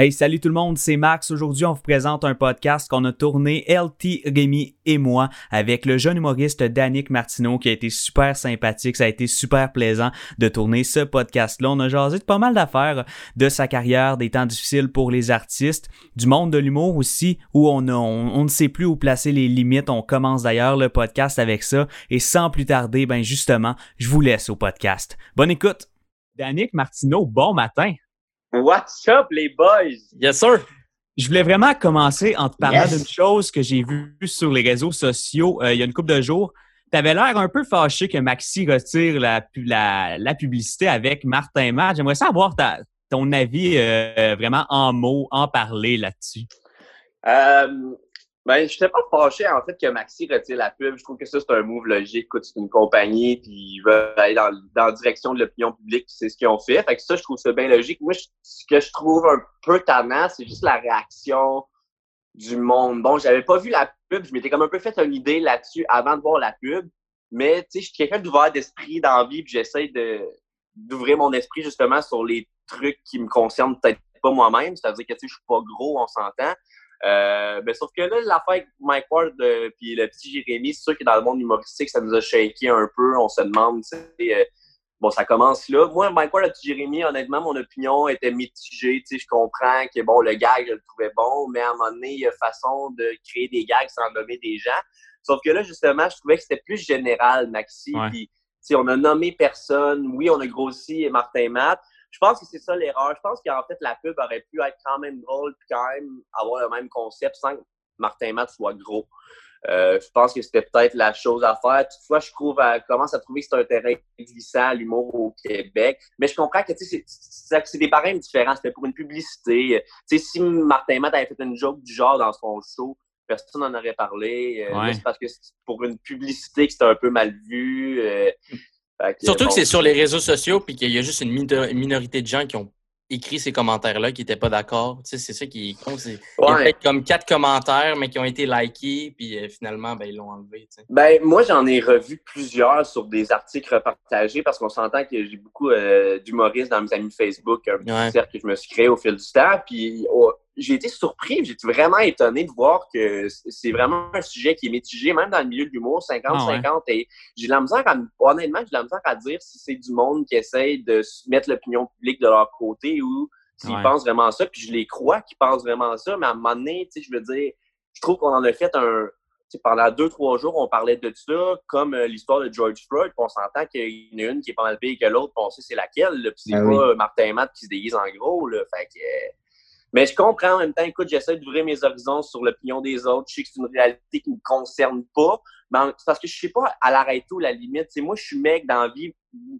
Hey, salut tout le monde, c'est Max. Aujourd'hui, on vous présente un podcast qu'on a tourné, LT, Rémi et moi, avec le jeune humoriste Danick Martineau, qui a été super sympathique. Ça a été super plaisant de tourner ce podcast-là. On a jasé de pas mal d'affaires de sa carrière, des temps difficiles pour les artistes, du monde de l'humour aussi, où on, on, ne sait plus où placer les limites. On commence d'ailleurs le podcast avec ça. Et sans plus tarder, ben justement, je vous laisse au podcast. Bonne écoute! Danick Martineau, bon matin! What's up, les boys? Yes, sir. Je voulais vraiment commencer en te parlant d'une chose que j'ai vue sur les réseaux sociaux euh, il y a une couple de jours. Tu avais l'air un peu fâché que Maxi retire la, la, publicité avec Martin Matt. J'aimerais savoir ta, ton avis euh, vraiment en mots, en parler là-dessus. Euh, ben, je n'étais pas fâché, en fait, que Maxi retire la pub. Je trouve que ça, c'est un move logique. Écoute, c'est une compagnie, puis ils veulent aller dans, la direction de l'opinion publique, c'est ce qu'ils ont fait. Fait que ça, je trouve ça bien logique. Moi, ce que je trouve un peu tannant, c'est juste la réaction du monde. Bon, j'avais pas vu la pub, je m'étais comme un peu fait une idée là-dessus avant de voir la pub. Mais, tu sais, je suis quelqu'un d'ouvert d'esprit, d'envie, puis j'essaie de, d'ouvrir mon esprit, justement, sur les trucs qui me concernent peut-être pas moi-même. C'est-à-dire que, tu sais, je suis pas gros, on s'entend. Euh, ben, sauf que là, l'affaire avec Mike Ward euh, puis le petit Jérémy, c'est sûr que dans le monde humoristique, ça nous a shaké un peu. On se demande, tu sais, euh, bon, ça commence là. Moi, Mike Ward, le petit Jérémy, honnêtement, mon opinion était mitigée. Tu sais, je comprends que, bon, le gag, je le trouvais bon, mais à un moment donné, il y a façon de créer des gags sans nommer des gens. Sauf que là, justement, je trouvais que c'était plus général, Maxi. Puis, tu sais, on a nommé personne. Oui, on a grossi Martin Matt. Je pense que c'est ça l'erreur. Je pense qu'en fait, la pub aurait pu être quand même drôle puis quand même avoir le même concept sans que Martin Matt soit gros. Euh, je pense que c'était peut-être la chose à faire. Toutefois, je trouve, elle commence à trouver que c'est un terrain glissant, l'humour au Québec. Mais je comprends que c'est des pareils différents. C'était pour une publicité. si Martin Matt avait fait une joke du genre dans son show, personne n'en aurait parlé. Euh, c'est parce que pour une publicité que c'était un peu mal vu. Euh, Surtout que c'est sur les réseaux sociaux, puis qu'il y a juste une minorité de gens qui ont écrit ces commentaires-là, qui n'étaient pas d'accord. Tu sais, c'est ça qui est con. Il y a comme quatre commentaires, mais qui ont été likés, puis euh, finalement, ben, ils l'ont enlevé. Ben, moi, j'en ai revu plusieurs sur des articles repartagés parce qu'on s'entend que j'ai beaucoup euh, d'humoristes dans mes amis Facebook, un petit cercle que je me suis créé au fil du temps. Puis oh, j'ai été surpris, j'ai été vraiment étonné de voir que c'est vraiment un sujet qui est mitigé, même dans le milieu de l'humour, 50-50. Ah et j'ai la misère à, honnêtement, j'ai la misère à dire si c'est du monde qui essaye de mettre l'opinion publique de leur côté ou s'ils pensent vraiment ça. Puis je les crois qu'ils pensent vraiment ça, mais à un moment donné, je veux dire, je trouve qu'on en a fait un. pendant deux, trois jours, on parlait de ça, comme euh, l'histoire de George Floyd, on s'entend qu'il y en a une qui est pas mal pire que l'autre, on sait c'est laquelle, puis c'est ben pas Martin Matt qui se déguise en gros, là, fait que, mais je comprends en même temps, écoute, j'essaie d'ouvrir mes horizons sur l'opinion des autres. Je sais que c'est une réalité qui ne me concerne pas. Mais parce que je sais pas à l'arrêt tout la limite. moi, je suis mec dans la vie,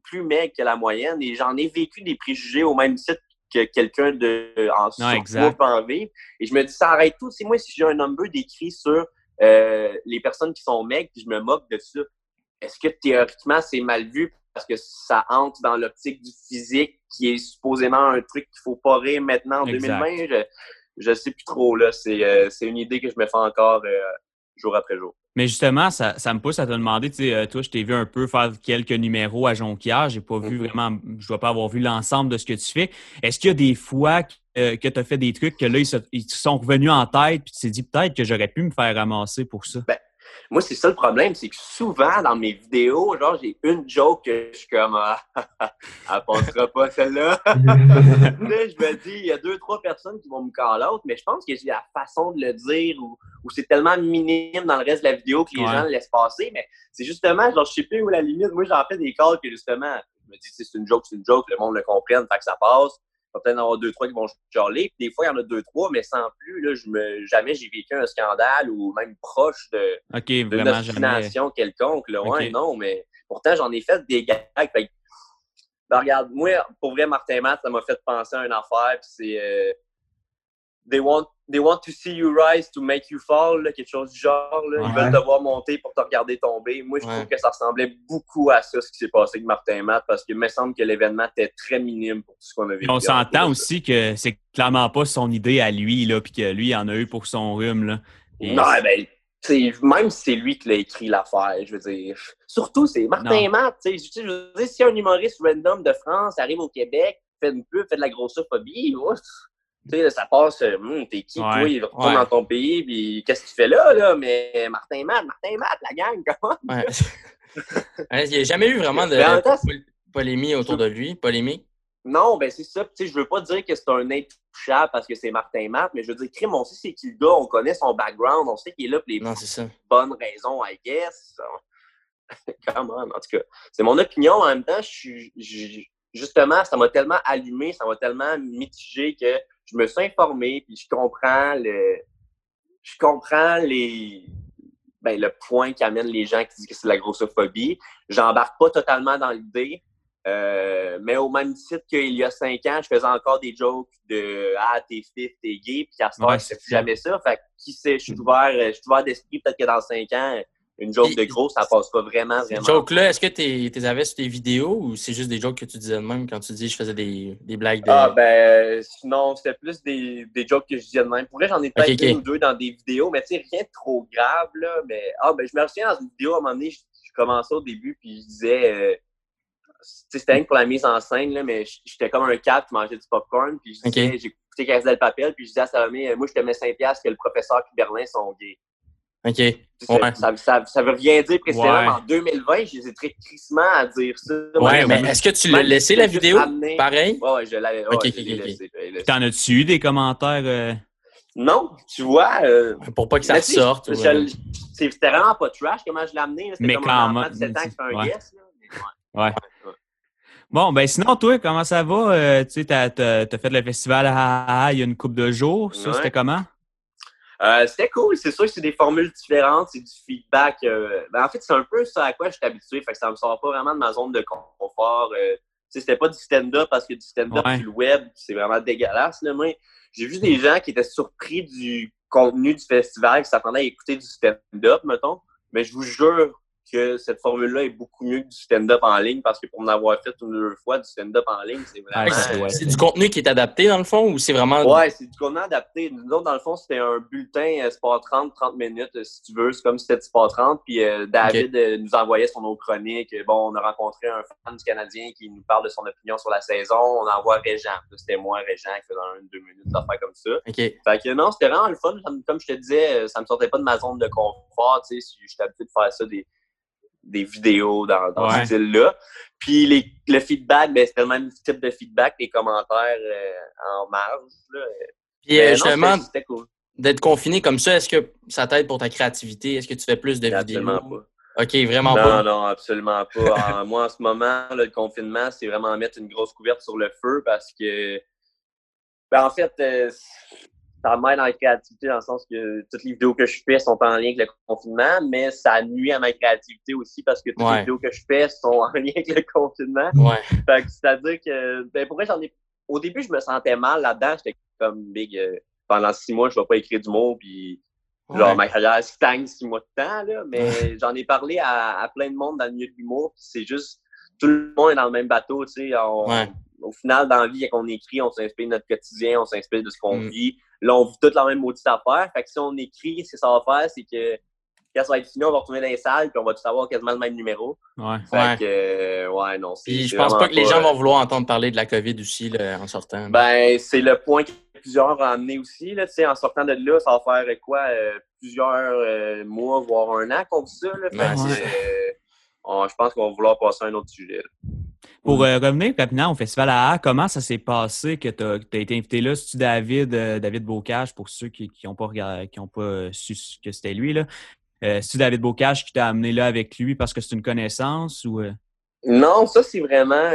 plus mec que la moyenne, et j'en ai vécu des préjugés au même titre que quelqu'un de en surpoids peut en vivre. Et je me dis, ça arrête tout. C'est moi, si j'ai un number décrit sur euh, les personnes qui sont mecs, puis je me moque de ça, est-ce que théoriquement, c'est mal vu parce que ça entre dans l'optique du physique qui est supposément un truc qu'il faut pas rire maintenant en 2020. Je, ne sais plus trop. là. Euh, c'est une idée que je me fais encore euh, jour après jour. Mais justement, ça, me pousse à te demander, tu sais, euh, toi, je t'ai vu un peu faire quelques numéros à Jonquière. J'ai pas vu mm-hmm. vraiment, je dois pas avoir vu l'ensemble de ce que tu fais. Est-ce qu'il y a des fois que tu as fait des trucs que là, ils, te sont revenus en tête puis tu t'es dit peut-être que j'aurais pu me faire ramasser pour ça? Ben, moi, c'est ça le problème, c'est que souvent dans mes vidéos, genre, j'ai une joke que je suis comme ah, elle passera pas celle-là. là, je me dis, il y a deux, trois personnes qui vont me call out, mais je pense que j'ai la façon de le dire ou, c'est tellement minime dans le reste de la vidéo que les gens le laissent passer. Mais c'est justement, genre, je sais plus où la limite. Moi, j'en fais des calls que justement, je me dis, c'est une joke, c'est une joke, le monde le comprenne, fait que ça passe va peut-être en avoir deux, trois qui vont chialer. Des fois, il y en a deux, trois, mais sans plus, là, je me, jamais j'ai vécu un scandale ou même proche de, okay, de quelconque. Là. Ouais, non, mais pourtant, j'en ai fait des gags. Ben, regarde, moi, pour vrai, Martin Matt, ça m'a fait penser à une affaire. c'est euh, they, want, they want to see you rise to make you fall, quelque chose du genre. Ils veulent te voir monter pour te regarder tomber. Moi, je trouve que ça ressemblait beaucoup à ça, ce qui s'est passé avec Martin Matt, parce qu'il me semble que l'événement était très minime pour tout ce qu'on a vécu. On s'entend aussi que c'est clairement pas son idée à lui, là, puis que lui, il en a eu pour son rhume. Là. Non, ben, même si c'est lui qui l'a écrit l'affaire, je veux dire. Surtout, c'est Martin Matt. Je veux dire, si un humoriste random de France arrive au Québec, fait une pub, fait de la grossophobie, Tu sais, ça passe, hum, t'es qui, toi, il retourne dans ton pays, puis qu'est-ce que tu fais là, là? Mais Martin Matt, Martin Matt, la gang, comment? Ouais. il n'y a jamais eu vraiment de polémique autour de lui, polémique? Non, ben c'est ça. Tu sais, je veux pas dire que c'est un intouchable parce que c'est Martin Matt, mais je veux dire, crime, on sait c'est qui le gars, on connaît son background, on sait qu'il est là pour les bonnes raisons, I guess. Come on, en tout cas. C'est mon opinion. En même temps, je suis, justement, ça m'a tellement allumé, ça m'a tellement mitigé que je me suis informé, puis je comprends le, je comprends les, ben, le point qui amène les gens qui disent que c'est la grossophobie. J'embarque pas totalement dans l'idée, euh, mais au même titre qu'il y a cinq ans, je faisais encore des jokes de Ah, t'es fif, t'es gay, puis à ce moment, je fais jamais ça. Fait qui sait, je suis ouvert, je suis ouvert d'esprit, peut-être que dans cinq ans, une joke de gros, ça passe pas vraiment, vraiment. Ces jokes-là, est-ce que tu les avais sur tes vidéos ou c'est juste des jokes que tu disais de même quand tu dis je faisais des, des blagues de. Ah, ben, non, c'était plus des, des jokes que je disais de même. Pour vrai, j'en ai peut-être okay, ou deux dans des vidéos, mais tu sais, rien de trop grave, là. Mais, ah, ben, je me souviens dans une vidéo, à un moment donné, je, commençais au début, puis je disais. Euh, c'était rien pour la mise en scène, là, mais j'étais comme un cap qui mangeait du popcorn, puis je disais, j'ai écouté Castel Papel, puis je disais à Salomé, moi, je te mets 5$ que le professeur et Berlin sont gays. OK. Ouais. Ça, ça, ça, veut rien dire précisément. Ouais. En 2020, j'hésiterais crissement à dire ça. Ouais, mais est-ce que tu l'as laissé la vidéo? Pareil? Ouais, je l'avais ouais, okay, okay, laissé. T'en as-tu eu des commentaires? Euh... Non, tu vois. Euh... Pour pas que ça ressorte. C'était vraiment pas trash comment je l'ai amené. Mais comme quand même. 17 ans que c'est un guess. Là. ouais. Bon, ben sinon, toi, comment ça va? Euh, tu sais, t'as as, fait le festival à il y a une couple de jours. Ça, c'était comment? Euh, c'était cool, c'est sûr que c'est des formules différentes, c'est du feedback. Euh, ben, en fait, c'est un peu ça à quoi je suis habitué, fait que ça me sort pas vraiment de ma zone de confort. Euh, c'était pas du stand-up parce que du stand-up sur le web, c'est vraiment dégueulasse. Là. Moi, j'ai vu des gens qui étaient surpris du contenu du festival, qui s'attendaient à écouter du stand-up, mettons. Mais je vous jure, que cette formule-là est beaucoup mieux que du stand-up en ligne parce que pour en avoir fait une ou deux fois du stand-up en ligne, c'est vraiment. c'est du contenu qui est adapté dans le fond ou c'est vraiment. Ouais, c'est du contenu adapté. Nous autres, dans le fond, c'était un bulletin euh, Sport 30, 30 minutes, euh, si tu veux. C'est comme si c'était Sport 30. Puis euh, David nous envoyait son autre chronique. Bon, on a rencontré un fan du Canadien qui nous parle de son opinion sur la saison. On envoie Régent. C'était moi, Régent, qui faisait un, deux minutes d'affaires comme ça. OK. Fait que non, c'était vraiment le fun. Comme je te disais, ça me sortait pas de ma zone de confort. Tu sais, si j'étais habitué de faire ça des des vidéos dans, dans ce style-là. Puis les, le feedback, ben, c'était le même type de feedback, les commentaires euh, en marge. Là. Puis euh, justement, d'être confiné comme ça, est-ce que ça t'aide pour ta créativité? Est-ce que tu fais plus de absolument vidéos? Pas. OK, vraiment non, pas. Non, non, absolument pas. moi, en ce moment, le confinement, c'est vraiment mettre une grosse couverte sur le feu parce que, ben, en fait, euh, ça m'aide dans la créativité dans le sens que toutes les vidéos que je fais sont en lien avec le confinement, mais ça nuit à ma créativité aussi parce que toutes les vidéos que je fais sont en lien avec le confinement. Ouais. Fait que c'est-à-dire que, ben, pour j'en ai, au début, je me sentais mal là-dedans. J'étais comme big, euh, pendant six mois, je vais pas écrire du mot, puis genre, ma carrière stagne six mois de temps, là. Mais j'en ai parlé à, à, plein de monde dans le milieu de l'humour, c'est juste, tout le monde est dans le même bateau, tu sais. Au final, dans la vie, quand on écrit, on s'inspire de notre quotidien, on s'inspire de ce qu'on mm. vit. Là, on vit toute la même maudite affaire. Fait que si on écrit, ce que ça va faire, c'est que quand ça va être fini, on va retourner dans les salles puis on va tout avoir quasiment le même numéro. Ouais. Fait ouais. que, euh, ouais, non. Puis je pense pas que les gens vont vouloir entendre parler de la COVID aussi là, en sortant. Ben, c'est le point que plusieurs ont amené aussi. Là, en sortant de là, ça va faire quoi? Euh, plusieurs euh, mois, voire un an qu'on ça. Là. Fait que, on, je pense qu'on va vouloir passer à un autre sujet. Là. Pour euh, revenir rapidement au Festival AA, comment ça s'est passé que tu as, été invité là? C'est-tu David, euh, David Bocage, pour ceux qui n'ont pas, qui ont pas su que c'était lui? là? Euh, C'est-tu David Bocage qui t'a amené là avec lui parce que c'est une connaissance ou. Non, ça c'est vraiment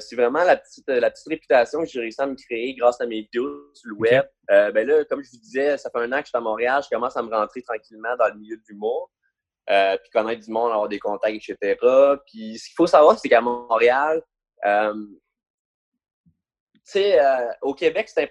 c'est vraiment la petite la petite réputation que j'ai réussi à me créer grâce à mes vidéos sur le web. ben là, comme je vous disais, ça fait un an que je suis à Montréal, je commence à me rentrer tranquillement dans le milieu de l'humour. Euh, puis connaître du monde, avoir des contacts, etc. Puis ce qu'il faut savoir, c'est qu'à Montréal, euh, tu sais, euh, au Québec, c'est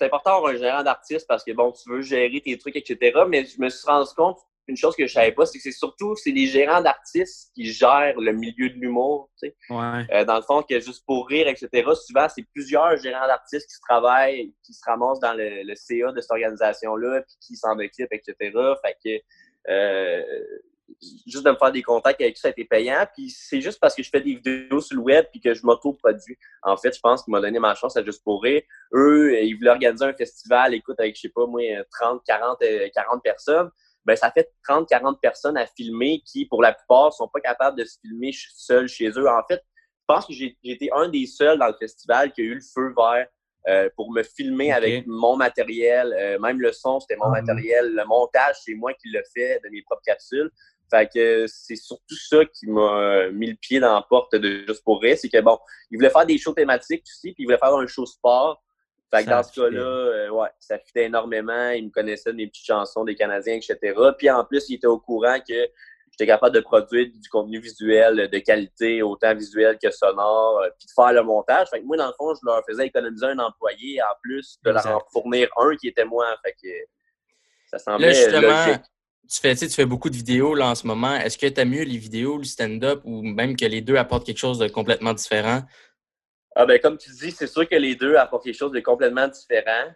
important d'avoir un gérant d'artiste parce que, bon, tu veux gérer tes trucs, etc. Mais je me suis rendu compte, une chose que je savais pas, c'est que c'est surtout, c'est les gérants d'artistes qui gèrent le milieu de l'humour, tu sais. Ouais. dans le fond, que juste pour rire, etc. Souvent, c'est plusieurs gérants d'artistes qui se travaillent, qui se ramassent dans le, le CA de cette organisation-là, puis qui s'en occupent, etc. Fait que euh, juste de me faire des contacts avec ça a été payant. Puis c'est juste parce que je fais des vidéos sur le web puis que je m'auto-produis. En fait, je pense qu'il m'a donné ma chance à Juste pour rire. Eux, ils voulaient organiser un festival, écoute, avec, je sais pas, moi, 30, 40, 40 personnes. Ben, ça fait 30, 40 personnes à filmer qui, pour la plupart, sont pas capables de se filmer seuls chez eux. En fait, je pense que j'ai été un des seuls dans le festival qui a eu le feu vert euh, pour me filmer avec mon matériel. Euh, même le son, c'était mon ah. matériel. Le montage, c'est moi qui le fais de mes propres capsules. Fait que c'est surtout ça qui m'a euh, mis le pied dans la porte de Juste pour rire. C'est que bon, il voulait faire des shows thématiques aussi, puis il voulait faire un show sport. Fait que dans ce cas-là, ouais, ça fitait énormément. Il me connaissait de mes petites chansons des Canadiens, etc. Puis en plus, il était au courant que j'étais capable de produire du contenu visuel de qualité, autant visuel que sonore, euh, puis de faire le montage. Fait que moi, dans le fond, je leur faisais économiser un employé en plus de leur en fournir un qui était moi. Fait que ça semblait là, justement, Tu fais, tu fais beaucoup de vidéos là, en ce moment. Est-ce que tu as mieux les vidéos, le stand-up, ou même que les deux apportent quelque chose de complètement différent? Ah ben, comme tu dis, c'est sûr que les deux apportent quelque chose de complètement différent.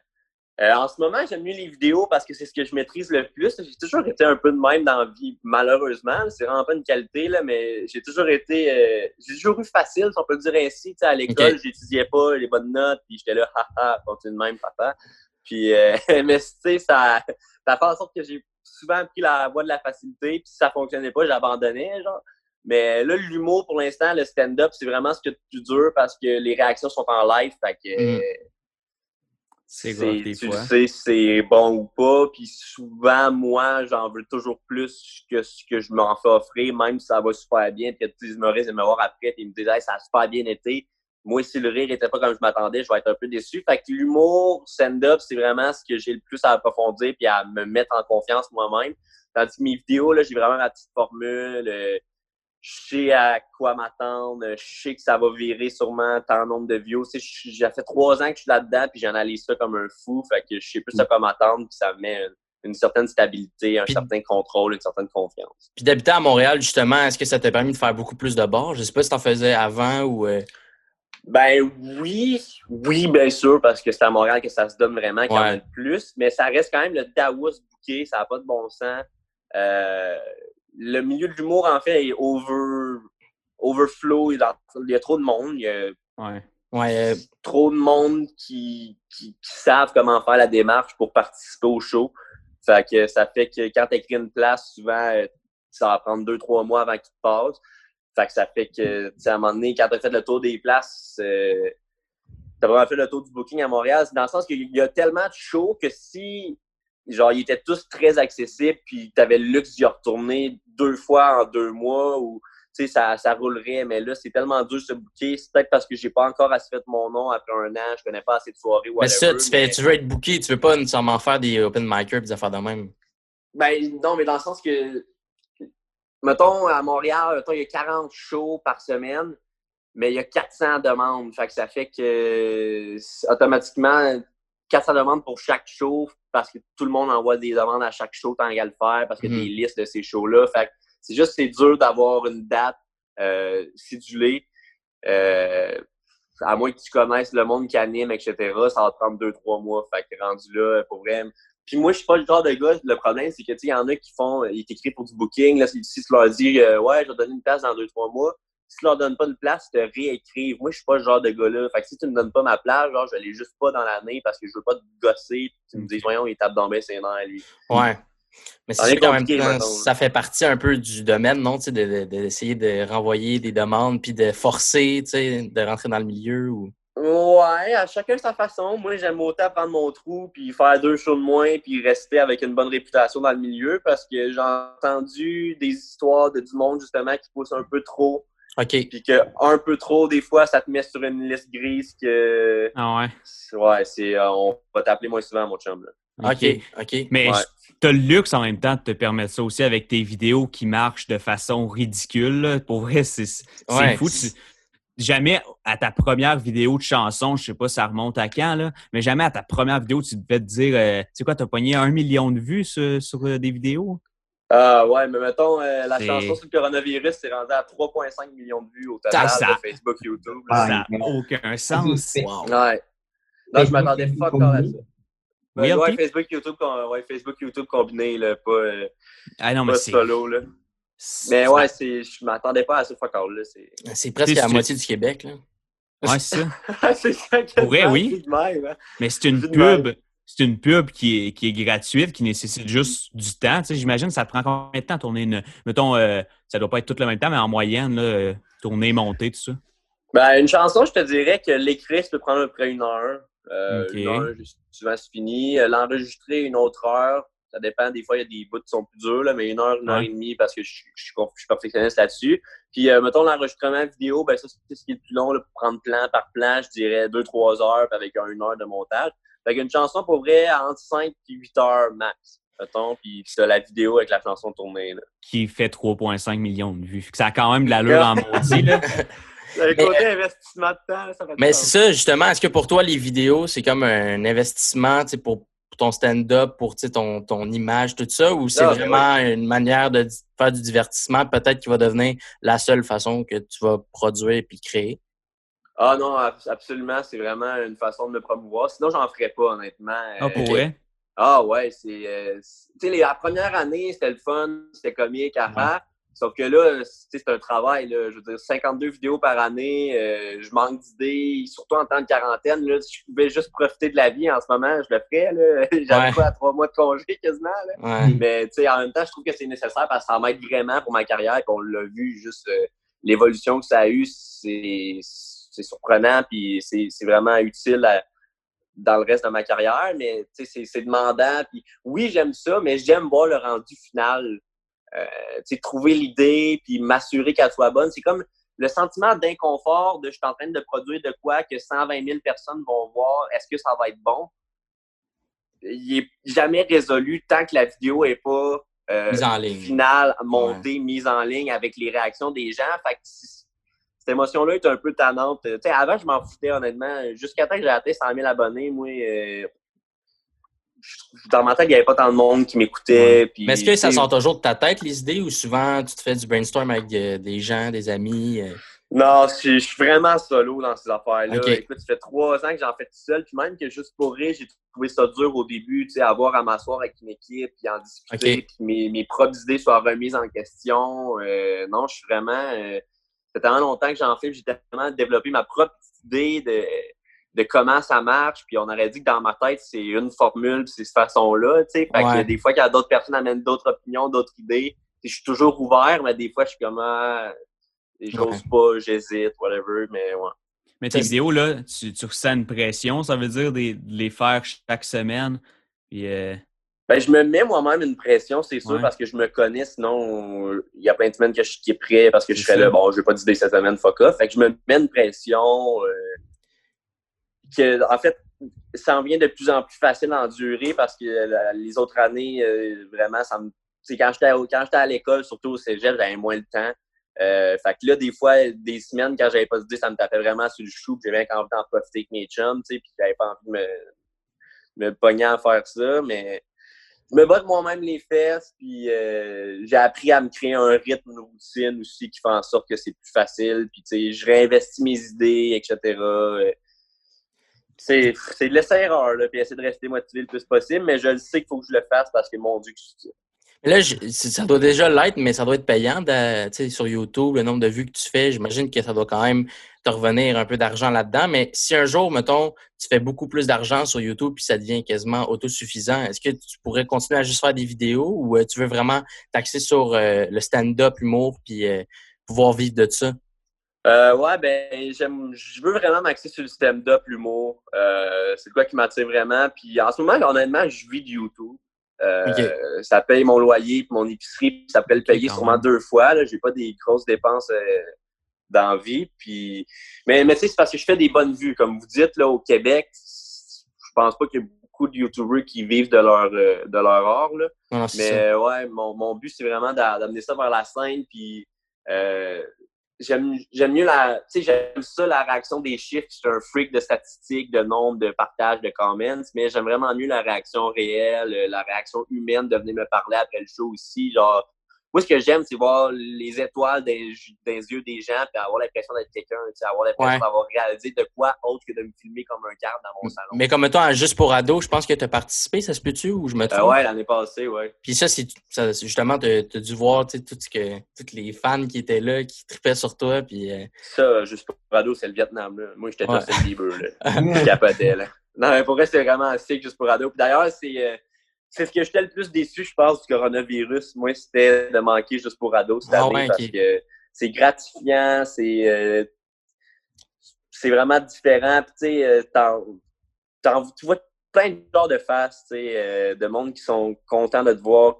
Euh, en ce moment, j'aime mieux les vidéos parce que c'est ce que je maîtrise le plus. J'ai toujours été un peu de même dans la vie, malheureusement. C'est vraiment pas une qualité, là, mais j'ai toujours été. Euh, j'ai toujours eu facile, si on peut dire ainsi. à l'école, j'étudiais pas les bonnes notes, puis j'étais là, haha, continue de même, papa. Puis, euh, mais tu sais, ça, ça fait en sorte que j'ai souvent pris la voie de la facilité, puis si ça fonctionnait pas, j'abandonnais, genre. Mais là, l'humour, pour l'instant, le stand-up, c'est vraiment ce qui est le plus dur parce que les réactions sont en live. Fait que. Mm. C'est Tu sais c'est bon ou pas. Puis souvent, moi, j'en veux toujours plus que ce que je m'en fais offrir, même si ça va super bien. Puis que les humoristes me voir après, et ils me disent ça a super bien été. Moi, si le rire n'était pas comme je m'attendais, je vais être un peu déçu. Fait que l'humour, stand-up, c'est vraiment ce que j'ai le plus à approfondir puis à me mettre en confiance moi-même. Tandis que mes vidéos, là, j'ai vraiment ma petite formule. Euh, je sais à quoi m'attendre, je sais que ça va virer sûrement tant nombre de views. J'ai fait trois ans que je suis là-dedans, puis j'analyse ça comme un fou, fait que je sais plus à quoi m'attendre, puis ça me met une, certaine stabilité, un certain contrôle, une certaine confiance. Puis d'habiter à Montréal, justement, est-ce que ça t'a permis de faire beaucoup plus de bars? Je sais pas si t'en faisais avant ou... Euh, ben oui, oui, bien sûr, parce que c'est à Montréal que ça se donne vraiment quand même plus, mais ça reste quand même le Dawas bouquet, ça n'a pas de bon sens. Euh, le milieu de l'humour, en fait, est over, overflow. Il y a trop de monde. Il y a ouais. trop de monde qui, qui, savent comment faire la démarche pour participer au show. Fait que ça fait que quand tu écris une place, souvent, euh, ça va prendre deux, trois mois avant qu'il te passe. Fait que ça fait que, à un moment donné, quand tu as fait le tour des places, euh, tu as vraiment fait le tour du booking à Montréal. C'est dans le sens qu'il y a tellement de shows que si genre, ils étaient tous très accessibles, puis tu avais le luxe d'y retourner deux fois en deux mois, ou, tu sais, ça, ça roulerait, mais là, c'est tellement dur ce booker. C'est peut-être parce que j'ai pas encore assez fait mon nom après un an, je connais pas assez de soirées. Mais ça, tu, fais, tu veux être booké, tu veux pas nécessairement faire des open micers et des affaires de même. Ben, non, mais dans le sens que, mettons, à Montréal, il y a 40 shows par semaine, mais il y a 400 demandes. Fait que ça fait que, automatiquement, 400 demandes pour chaque show parce que tout le monde envoie des demandes à chaque show tant qu'à le faire parce y a des listes de ces shows-là. Fait c'est juste c'est dur d'avoir une date euh, sidulée. Euh, à moins que tu connaisses le monde qui anime, etc., ça va te prendre deux, trois mois. Fait que rendu là, pour vrai. Puis moi, je suis pas le genre de gars, le problème, c'est que tu il y en a qui font, ils t'écrivent pour du booking, là, si, tu leur dis euh, Ouais, je vais te donner une place dans deux, trois mois, si tu leur donnes pas une place, ils te réécrivent. Moi, je suis pas ce genre de gars-là. Fait que si tu me donnes pas ma place, genre, je l'ai juste pas dans l'année parce que je veux pas te gosser. Tu me dis, voyons, il tape dans mes c'est lui. Ouais. Mais c'est quand même ça fait partie un peu du domaine, non? D'essayer de, de, renvoyer des demandes puis de forcer, de rentrer dans le milieu ou. Ouais, à chacun sa façon. Moi, j'aime autant prendre mon trou puis faire deux shows de moins puis rester avec une bonne réputation dans le milieu parce que j'ai entendu des histoires de du monde justement qui poussent un peu trop OK. Puis que un peu trop, des fois, ça te met sur une liste grise que. Ah ouais? Ouais, c'est. Euh, on va t'appeler moins souvent, mon chum. OK, OK. Mais tu as le luxe en même temps de te permettre ça aussi avec tes vidéos qui marchent de façon ridicule. Pour vrai, c'est fou. jamais à ta première vidéo de chanson, je sais pas ça remonte à quand, là, mais jamais à ta première vidéo, tu devais te dire, euh, tu sais quoi, tu as pogné un million de vues sur, sur euh, des vidéos? Ah ouais, mais mettons, euh, la chanson sur le coronavirus s'est rendue à 3,5 millions de vues au total ça, de Facebook, YouTube. ça n'a aucun sens. Ouais. Non, je m'attendais fuck à ça. Ben, ouais, Facebook, YouTube, ouais, Facebook, YouTube combiné, là, pas, euh, ah non, mais solo. Là. Mais ouais, c'est, je m'attendais pas à ce fuck là C'est presque la moitié du Québec, là. Ouais, c'est ça. c'est ça vrai, oui. Hein. Mais c'est une pub. C'est une pub qui est, qui est gratuite, qui nécessite juste du temps. Tu sais, J'imagine ça prend combien de temps tourner une. Mettons, euh, ça doit pas être tout le même temps, mais en moyenne, là, tourner, monter, tout ça? Ben, une chanson, je te dirais que l'écrire, ça peut prendre à peu près une heure. Euh, Une heure, souvent, c'est fini. Euh, l'enregistrer, une autre heure. Ça dépend. Des fois, il y a des bouts qui sont plus durs, là, mais une heure, une heure et demie parce que je, suis perfectionniste là-dessus. Puis, euh, mettons, l'enregistrement vidéo, ben ça, c'est ce qui est le plus long là, pour prendre plan par plan. Je dirais deux, trois heures avec une heure de montage. Fait qu'une chanson, pour vrai, entre 5 et 8 heures max. Mettons, puis c'est la vidéo avec la chanson tournée. Là. Qui fait 3,5 millions de vues. Ça a quand même de l'allure en maudit, là. Le côté investissement de temps, ça Mais c'est ça, justement. Est-ce que pour toi, les vidéos, c'est comme un investissement pour, ton stand-up, pour ton, ton image, tout ça, ou c'est ah, ben vraiment une manière de faire du divertissement, peut-être qui va devenir la seule façon que tu vas produire et créer? Ah non, absolument. C'est vraiment une façon de me promouvoir. Sinon, j'en ferais pas, honnêtement. Ah, pour vrai? Ah ouais, c'est. Euh, tu sais, la première année, c'était le fun, c'était comique à faire. Sauf que là, c'est un travail. Là, je veux dire, 52 vidéos par année, euh, je manque d'idées, surtout en temps de quarantaine. Là, si je pouvais juste profiter de la vie en ce moment, je le ferais. J'avais pas à trois mois de congé quasiment. Là. Mais en même temps, je trouve que c'est nécessaire parce que ça m'aide vraiment pour ma carrière. qu'on l'a vu, juste euh, l'évolution que ça a eu, c'est surprenant. Puis c'est vraiment utile dans le reste de ma carrière. Mais c'est demandant. Puis oui, j'aime ça, mais j'aime voir le rendu final euh, trouver l'idée puis m'assurer qu'elle soit bonne. C'est comme le sentiment d'inconfort de je suis en train de produire de quoi que 120 000 personnes vont voir. Est-ce que ça va être bon? Il n'est jamais résolu tant que la vidéo n'est pas euh, mise en ligne. finale, montée, mise en ligne avec les réactions des gens. Fait que cette émotion-là est un peu tannante. avant, je m'en foutais honnêtement. Jusqu'à temps que j'ai atteint 100 000 abonnés, moi, euh, dans ma tête, il n'y avait pas tant de monde qui m'écoutait. Mais est-ce que ça sort toujours de ta tête, les idées, ou souvent tu te fais du brainstorm avec des gens, des amis? Euh? Non, je, suis vraiment solo dans ces affaires-là. Écoute, ça fait trois ans que j'en fais tout seul. Puis même que juste pour rire, j'ai trouvé ça dur au début, tu sais, avoir à m'asseoir avec une équipe, puis en discuter, puis mes, mes, propres idées soient remises en question. Euh, non, je suis vraiment... Euh, fait tellement longtemps que j'en fais, j'ai tellement développé ma propre idée de de comment ça marche. Puis on aurait dit que dans ma tête, c'est une formule, c'est cette façon-là. Tu sais, fait que des fois, qu'il y a d'autres personnes amènent d'autres opinions, d'autres idées, je suis toujours ouvert, mais des fois, je suis comme ah, j'ose pas, j'hésite, whatever, mais ouais. Mais tes vidéos, là, tu, tu, ressens une pression, ça veut dire de, les faire chaque semaine. Puis, euh, Ben, je me mets moi-même une pression, c'est sûr, parce que je me connais. Sinon, il y a plein de semaines que je suis prêt parce que je serais là, bon, je vais pas d'idée cette semaine, fuck off. Fait que je me mets une pression. Euh, que, en fait, ça en vient de plus en plus facile à endurer parce que les autres années, euh, vraiment, ça me. Quand j'étais quand j'étais à l'école, surtout au cégep, j'avais moins de temps. Euh, fait que là, des fois, des semaines, quand j'avais pas d'idée, ça me tapait vraiment sur le chou, j'avais envie d'en profiter avec mes chums, tu sais, puis j'avais pas envie de me, me pogner à faire ça, mais je me botte moi-même les fesses, puis euh, j'ai appris à me créer un rythme, une routine aussi qui fait en sorte que c'est plus facile, puis tu sais, je réinvestis mes idées, etc c'est de laisser-erreur, puis essayer de rester motivé le plus possible, mais je le sais qu'il faut que je le fasse parce que mon Dieu, que je Là, ça doit déjà l'être, mais ça doit être payant sur YouTube, le nombre de vues que tu fais. J'imagine que ça doit quand même te revenir un peu d'argent là-dedans. Mais si un jour, mettons, tu fais beaucoup plus d'argent sur YouTube puis ça devient quasiment autosuffisant, est-ce que tu pourrais continuer à juste faire des vidéos ou euh, tu veux vraiment t'axer sur euh, le stand-up, l'humour puis euh, pouvoir vivre de ça? Ouais, ben, j'aime, je veux vraiment m'axer sur le stand-up, l'humour. C'est quoi qui m'attire vraiment. Puis en ce moment, honnêtement, je vis du YouTube. Euh, ça paye mon loyer mon épicerie. Ça peut le payer sûrement deux fois. Là. J'ai pas des grosses dépenses euh, dans vie. Puis... Mais, mais tu sais, c'est parce que je fais des bonnes vues. Comme vous dites, là, au Québec, je pense pas qu'il y ait beaucoup de YouTubers qui vivent de leur, de leur art. Là. mais ouais, mon, mon but, c'est vraiment d'amener ça vers la scène. Puis j'aime mieux la tu sais j'aime ça la réaction des chiffres je suis un freak de statistiques de nombre de partages de comments mais j'aime vraiment mieux la réaction réelle la réaction humaine de venir me parler après le show aussi genre moi, ce que j'aime, c'est voir les étoiles dans, les yeux des gens, puis avoir l'impression d'être quelqu'un, avoir l'impression d'avoir réalisé de quoi autre que de me filmer comme un cadre dans mon salon. Mais comme toi, juste pour ado, je pense que tu as participé, ça se peut-tu ou je me euh, trompe? ouais, l'année passée, ouais. Puis ça, c'est justement, tu as, dû voir tout ce que tous les fans qui étaient là, qui tripaient sur toi. Puis, euh, Ça, juste pour ado, c'est le Vietnam. Là. Moi, j'étais ouais. Justin Bieber. Là. je capotais. Là. Non, mais pour vrai, c'est vraiment assez juste pour ado. Puis d'ailleurs, c'est. Euh, c'est ce que j'étais le plus déçu, je pense, du coronavirus. Moi, c'était de manquer juste pour ado cette ah année parce que c'est gratifiant, c'est euh, c'est vraiment différent. tu sais, euh, tu vois plein de genres de faces, tu sais, euh, de monde qui sont contents de te voir,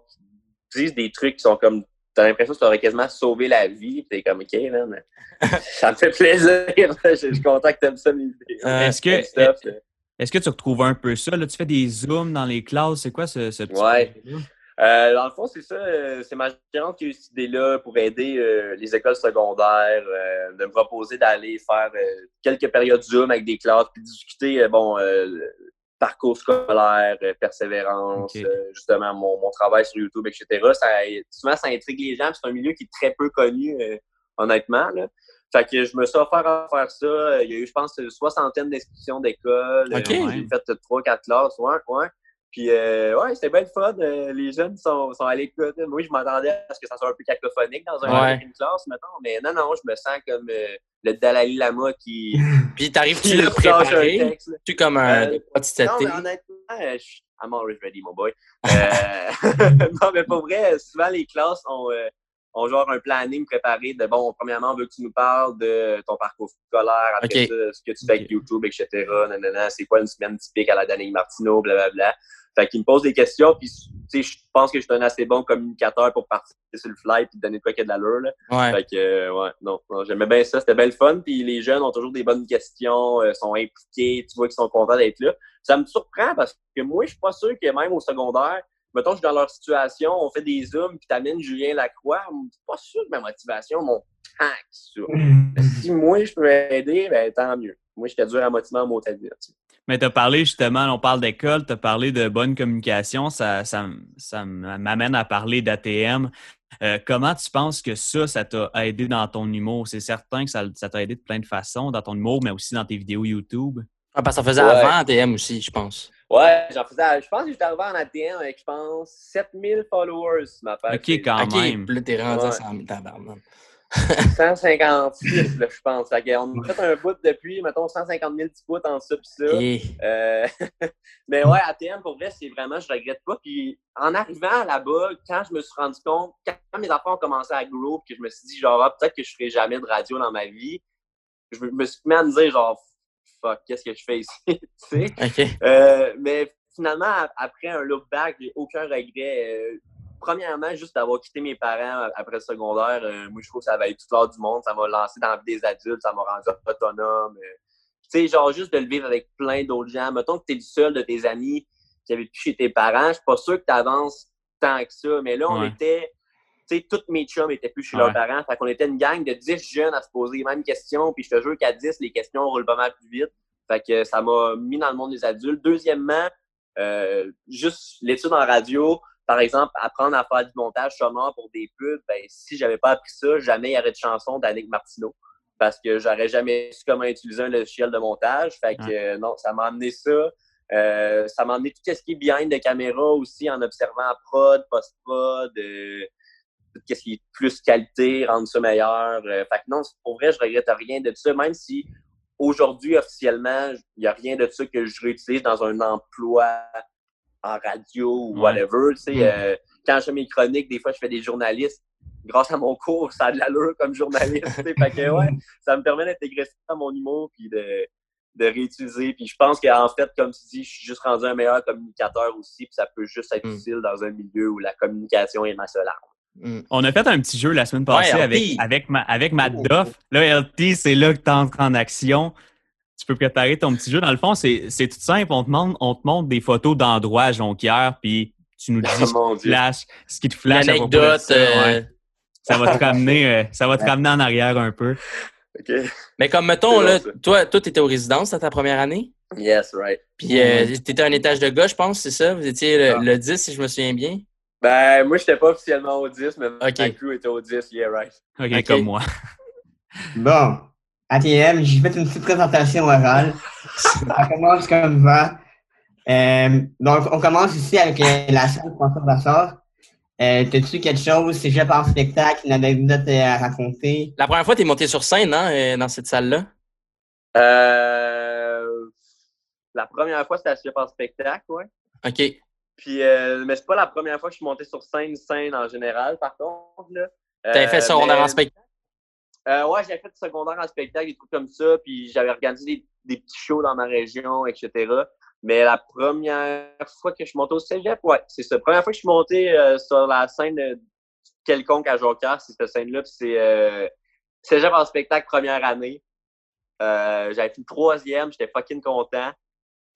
qui disent des trucs qui sont comme t'as l'impression que tu aurais quasiment sauvé la vie. T'es comme, OK, man, ça me fait plaisir. je suis content que tu aimes ça, mes Est-ce que, est-ce que tu retrouves un peu ça? Là, tu fais des zooms dans les classes. C'est quoi ce, ce petit Ouais. Euh, dans le fond, c'est ça. Euh, c'est ma gérante qui a eu cette idée-là pour aider euh, les écoles secondaires, de me proposer d'aller faire quelques périodes Zoom avec des classes, puis discuter, bon, parcours scolaire, persévérance, justement, mon, mon, travail sur YouTube, etc. Ça, souvent, ça intrigue les gens. C'est un milieu qui est très peu connu, honnêtement. Là. Fait que je me suis offert à faire ça. Il y a eu, je pense, une soixantaine d'inscriptions d'école. Okay. J'ai fait trois, quatre classes. Ouais, ouais. Puis, euh, ouais, c'était bien le fun. Euh, les jeunes sont, sont à l'écoute. Moi, je m'attendais à ce que ça soit un peu cacophonique dans un, une classe, maintenant. Mais non, non, je me sens comme euh, le Dalai Lama qui. Puis, t'arrives-tu le préparer? Tu comme un euh, Non, mais honnêtement, je, I'm always ready, mon boy. non, mais pour vrai, souvent, les classes ont on genre un planning préparé de bon, premièrement, on veut que tu nous parles de ton parcours scolaire, après ça, ce que tu fais avec YouTube, etc. c'est quoi une semaine typique à la Danique Martineau, blablabla. Fait qu'il me pose des questions, puis je pense que je suis un assez bon communicateur pour partir sur le fly puis donner quoi qu'il y a de l'allure. Là. Ouais. Fait que, euh, ouais, non, j'aimais bien ça, c'était belle fun, puis les jeunes ont toujours des bonnes questions, euh, sont impliqués, tu vois qu'ils sont contents d'être là. Ça me surprend parce que moi, je suis pas sûr que même au secondaire, mettons, je suis dans leur situation, on fait des zooms, puis t'amènes Julien Lacroix, je suis pas sûr que ma motivation mon tant ça. si moi, je peux aider, ben tant mieux. Moi, j'étais dur à motiver en mot à dire. Mais tu as parlé justement, on parle d'école, tu as parlé de bonne communication, ça, ça, ça m'amène à parler d'ATM. Euh, comment tu penses que ça, ça t'a aidé dans ton humour? C'est certain que ça, t'a aidé de plein de façons, dans ton humour, mais aussi dans tes vidéos YouTube. Ah, parce que ça faisait avant ATM aussi, je pense. Ouais, j'en faisais. Je pense que j'étais arrivé en ATM avec, je pense, 7000 followers sur ma page. OK, quand même. Puis là, t'es rendu à 100 156, là, je pense. Fait on a fait un bout depuis, mettons, 150 000 petits bouts en ça pis ça. Euh, mais ouais, ATM, pour vrai, c'est vraiment, je regrette pas. Puis en arrivant là-bas, quand je me suis rendu compte, quand mes enfants ont commencé à grow, que je me suis dit, genre, ah, peut-être que je ferai jamais de radio dans ma vie, je me suis mis à me dire, genre, fuck, qu'est-ce que je fais ici? euh, mais finalement, après un look back, j'ai aucun regret. Euh, premièrement, juste d'avoir quitté mes parents après le secondaire, euh, moi, je trouve que ça avait été tout l'heure du monde. Ça m'a lancé dans la vie des adultes, ça m'a rendu autonome. Euh. tu sais, genre, juste de le vivre avec plein d'autres gens. Mettons que tu es le seul de tes amis qui avait plus chez tes parents. Je suis pas sûr que tu avances tant que ça. Mais là, on était tu sais, toutes mes chums étaient plus chez leurs parents. Fait qu'on était une gang de 10 jeunes à se poser les mêmes questions. Puis je te jure qu'à 10, les questions roulent pas mal plus vite. Fait que ça m'a mis dans le monde des adultes. Deuxièmement, euh, juste l'étude en radio, par exemple, apprendre à faire du montage sonore pour des pubs, ben, si j'avais pas appris ça, jamais il y aurait de chanson d'Annick Martineau. Parce que j'aurais jamais su comment utiliser un logiciel de montage. Fait que euh, non, ça m'a amené ça. Euh, ça m'a amené tout ce qui est behind de caméra aussi en observant prod, post-prod, euh, qu'est-ce qui est plus qualité, rendre ça meilleur. Euh, fait que non, pour vrai, je regrette rien de ça, même si aujourd'hui, officiellement, il n'y a rien de ça que je réutilise dans un emploi en radio ou whatever. Mm. euh, quand je fais mes chroniques, des fois, je fais des journalistes. Grâce à mon cours, ça a de l'allure comme journaliste. fait que, ouais, ça me permet d'intégrer ça dans mon humour puis de, de réutiliser. Puis je pense qu'en fait, comme tu dis, je suis juste rendu un meilleur communicateur aussi. Puis ça peut juste être mm. utile dans un milieu où la communication est ma seule arme. Mm. On a fait un petit jeu la semaine passée avec, avec, ma, avec Matt oh. Duff. Là, LT, c'est là que tu entres en action. Tu peux préparer ton petit jeu. Dans le fond, c'est tout simple. On te, montre, on te montre des photos d'endroits à Jonquière, puis tu nous dis ce, qui te flash, ce qui te flash. L'anecdote. Ça, euh, ça, va te ramener, euh, ça va te ramener en arrière un peu. Mais comme, mettons, là, toi, toi, tu étais aux résidences à ta première année? Yes, right. Puis, euh, tu étais un étage de gauche, je pense, c'est ça? Vous étiez le, 10, ah. si je me souviens bien? Ben, moi, j'étais pas officiellement au 10, mais ma crew était au 10, yeah, right. OK, comme moi. Bon, ATM, j'ai fait une petite présentation orale. ça commence comme va. Euh, donc, on commence ici avec euh, la salle François Bassard. Euh, T'as-tu quelque chose, c'est déjà en spectacle, une anecdote euh, à raconter? La première fois, tu es monté sur scène, hein, dans cette salle-là? Euh, la première fois, c'était à en spectacle, ouais. OK. Puis, euh, mais c'est pas la première fois que je suis monté sur scène, scène en général, par contre. Là. T'avais fait secondaire mais... en spectacle? Euh, ouais, j'avais fait secondaire en spectacle, des trucs comme ça, puis j'avais organisé des, des, petits shows dans ma région, etc. Mais la première fois que je suis monté au cégep, ouais, c'est ça. La première fois que je suis monté euh, sur la scène quelconque à Joker, c'est cette scène-là, puis c'est euh, cégep en spectacle première année. Euh, j'avais fait le troisième, j'étais fucking content.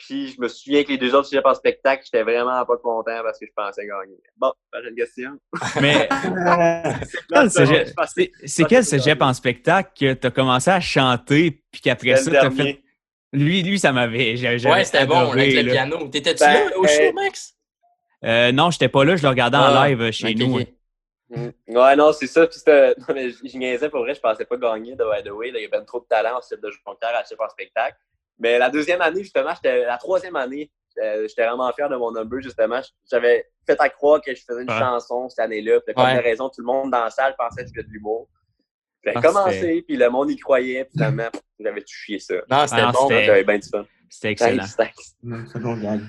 Puis je me souviens que les deux autres cégep en spectacle, j'étais vraiment pas content parce que je pensais gagner. Bon, prochaine question. Mais c'est quel cégep en spectacle que tu as commencé à chanter puis qu'après ça, tu as fait. Lui, lui, ça m'avait. Ouais, c'était bon avec le piano. T'étais-tu ben, là au show, Max? Euh, non, j'étais pas là, je le regardais en Ah, live chez nous. Okay. Ouais, non, c'est ça. Puis non, mais je niaisais pour vrai, je pensais pas gagner de By the Way. Là, il y avait trop de talent au style de Jonquière à chef en spectacle. Mais la deuxième année, justement, la troisième année, j'étais vraiment fier de mon number, justement. J'avais fait à croire que je faisais une Ouais. chanson cette année-là. Puis, comme Ouais. raison, tout le monde dans la salle pensait que je faisais de l'humour. J'ai Ah, commencé, puis le monde y croyait, puis finalement, j'avais tout chié ça. Non, c'était Ah, bon. c'était- J'avais bien du fun. C'était excellent. C'est bon.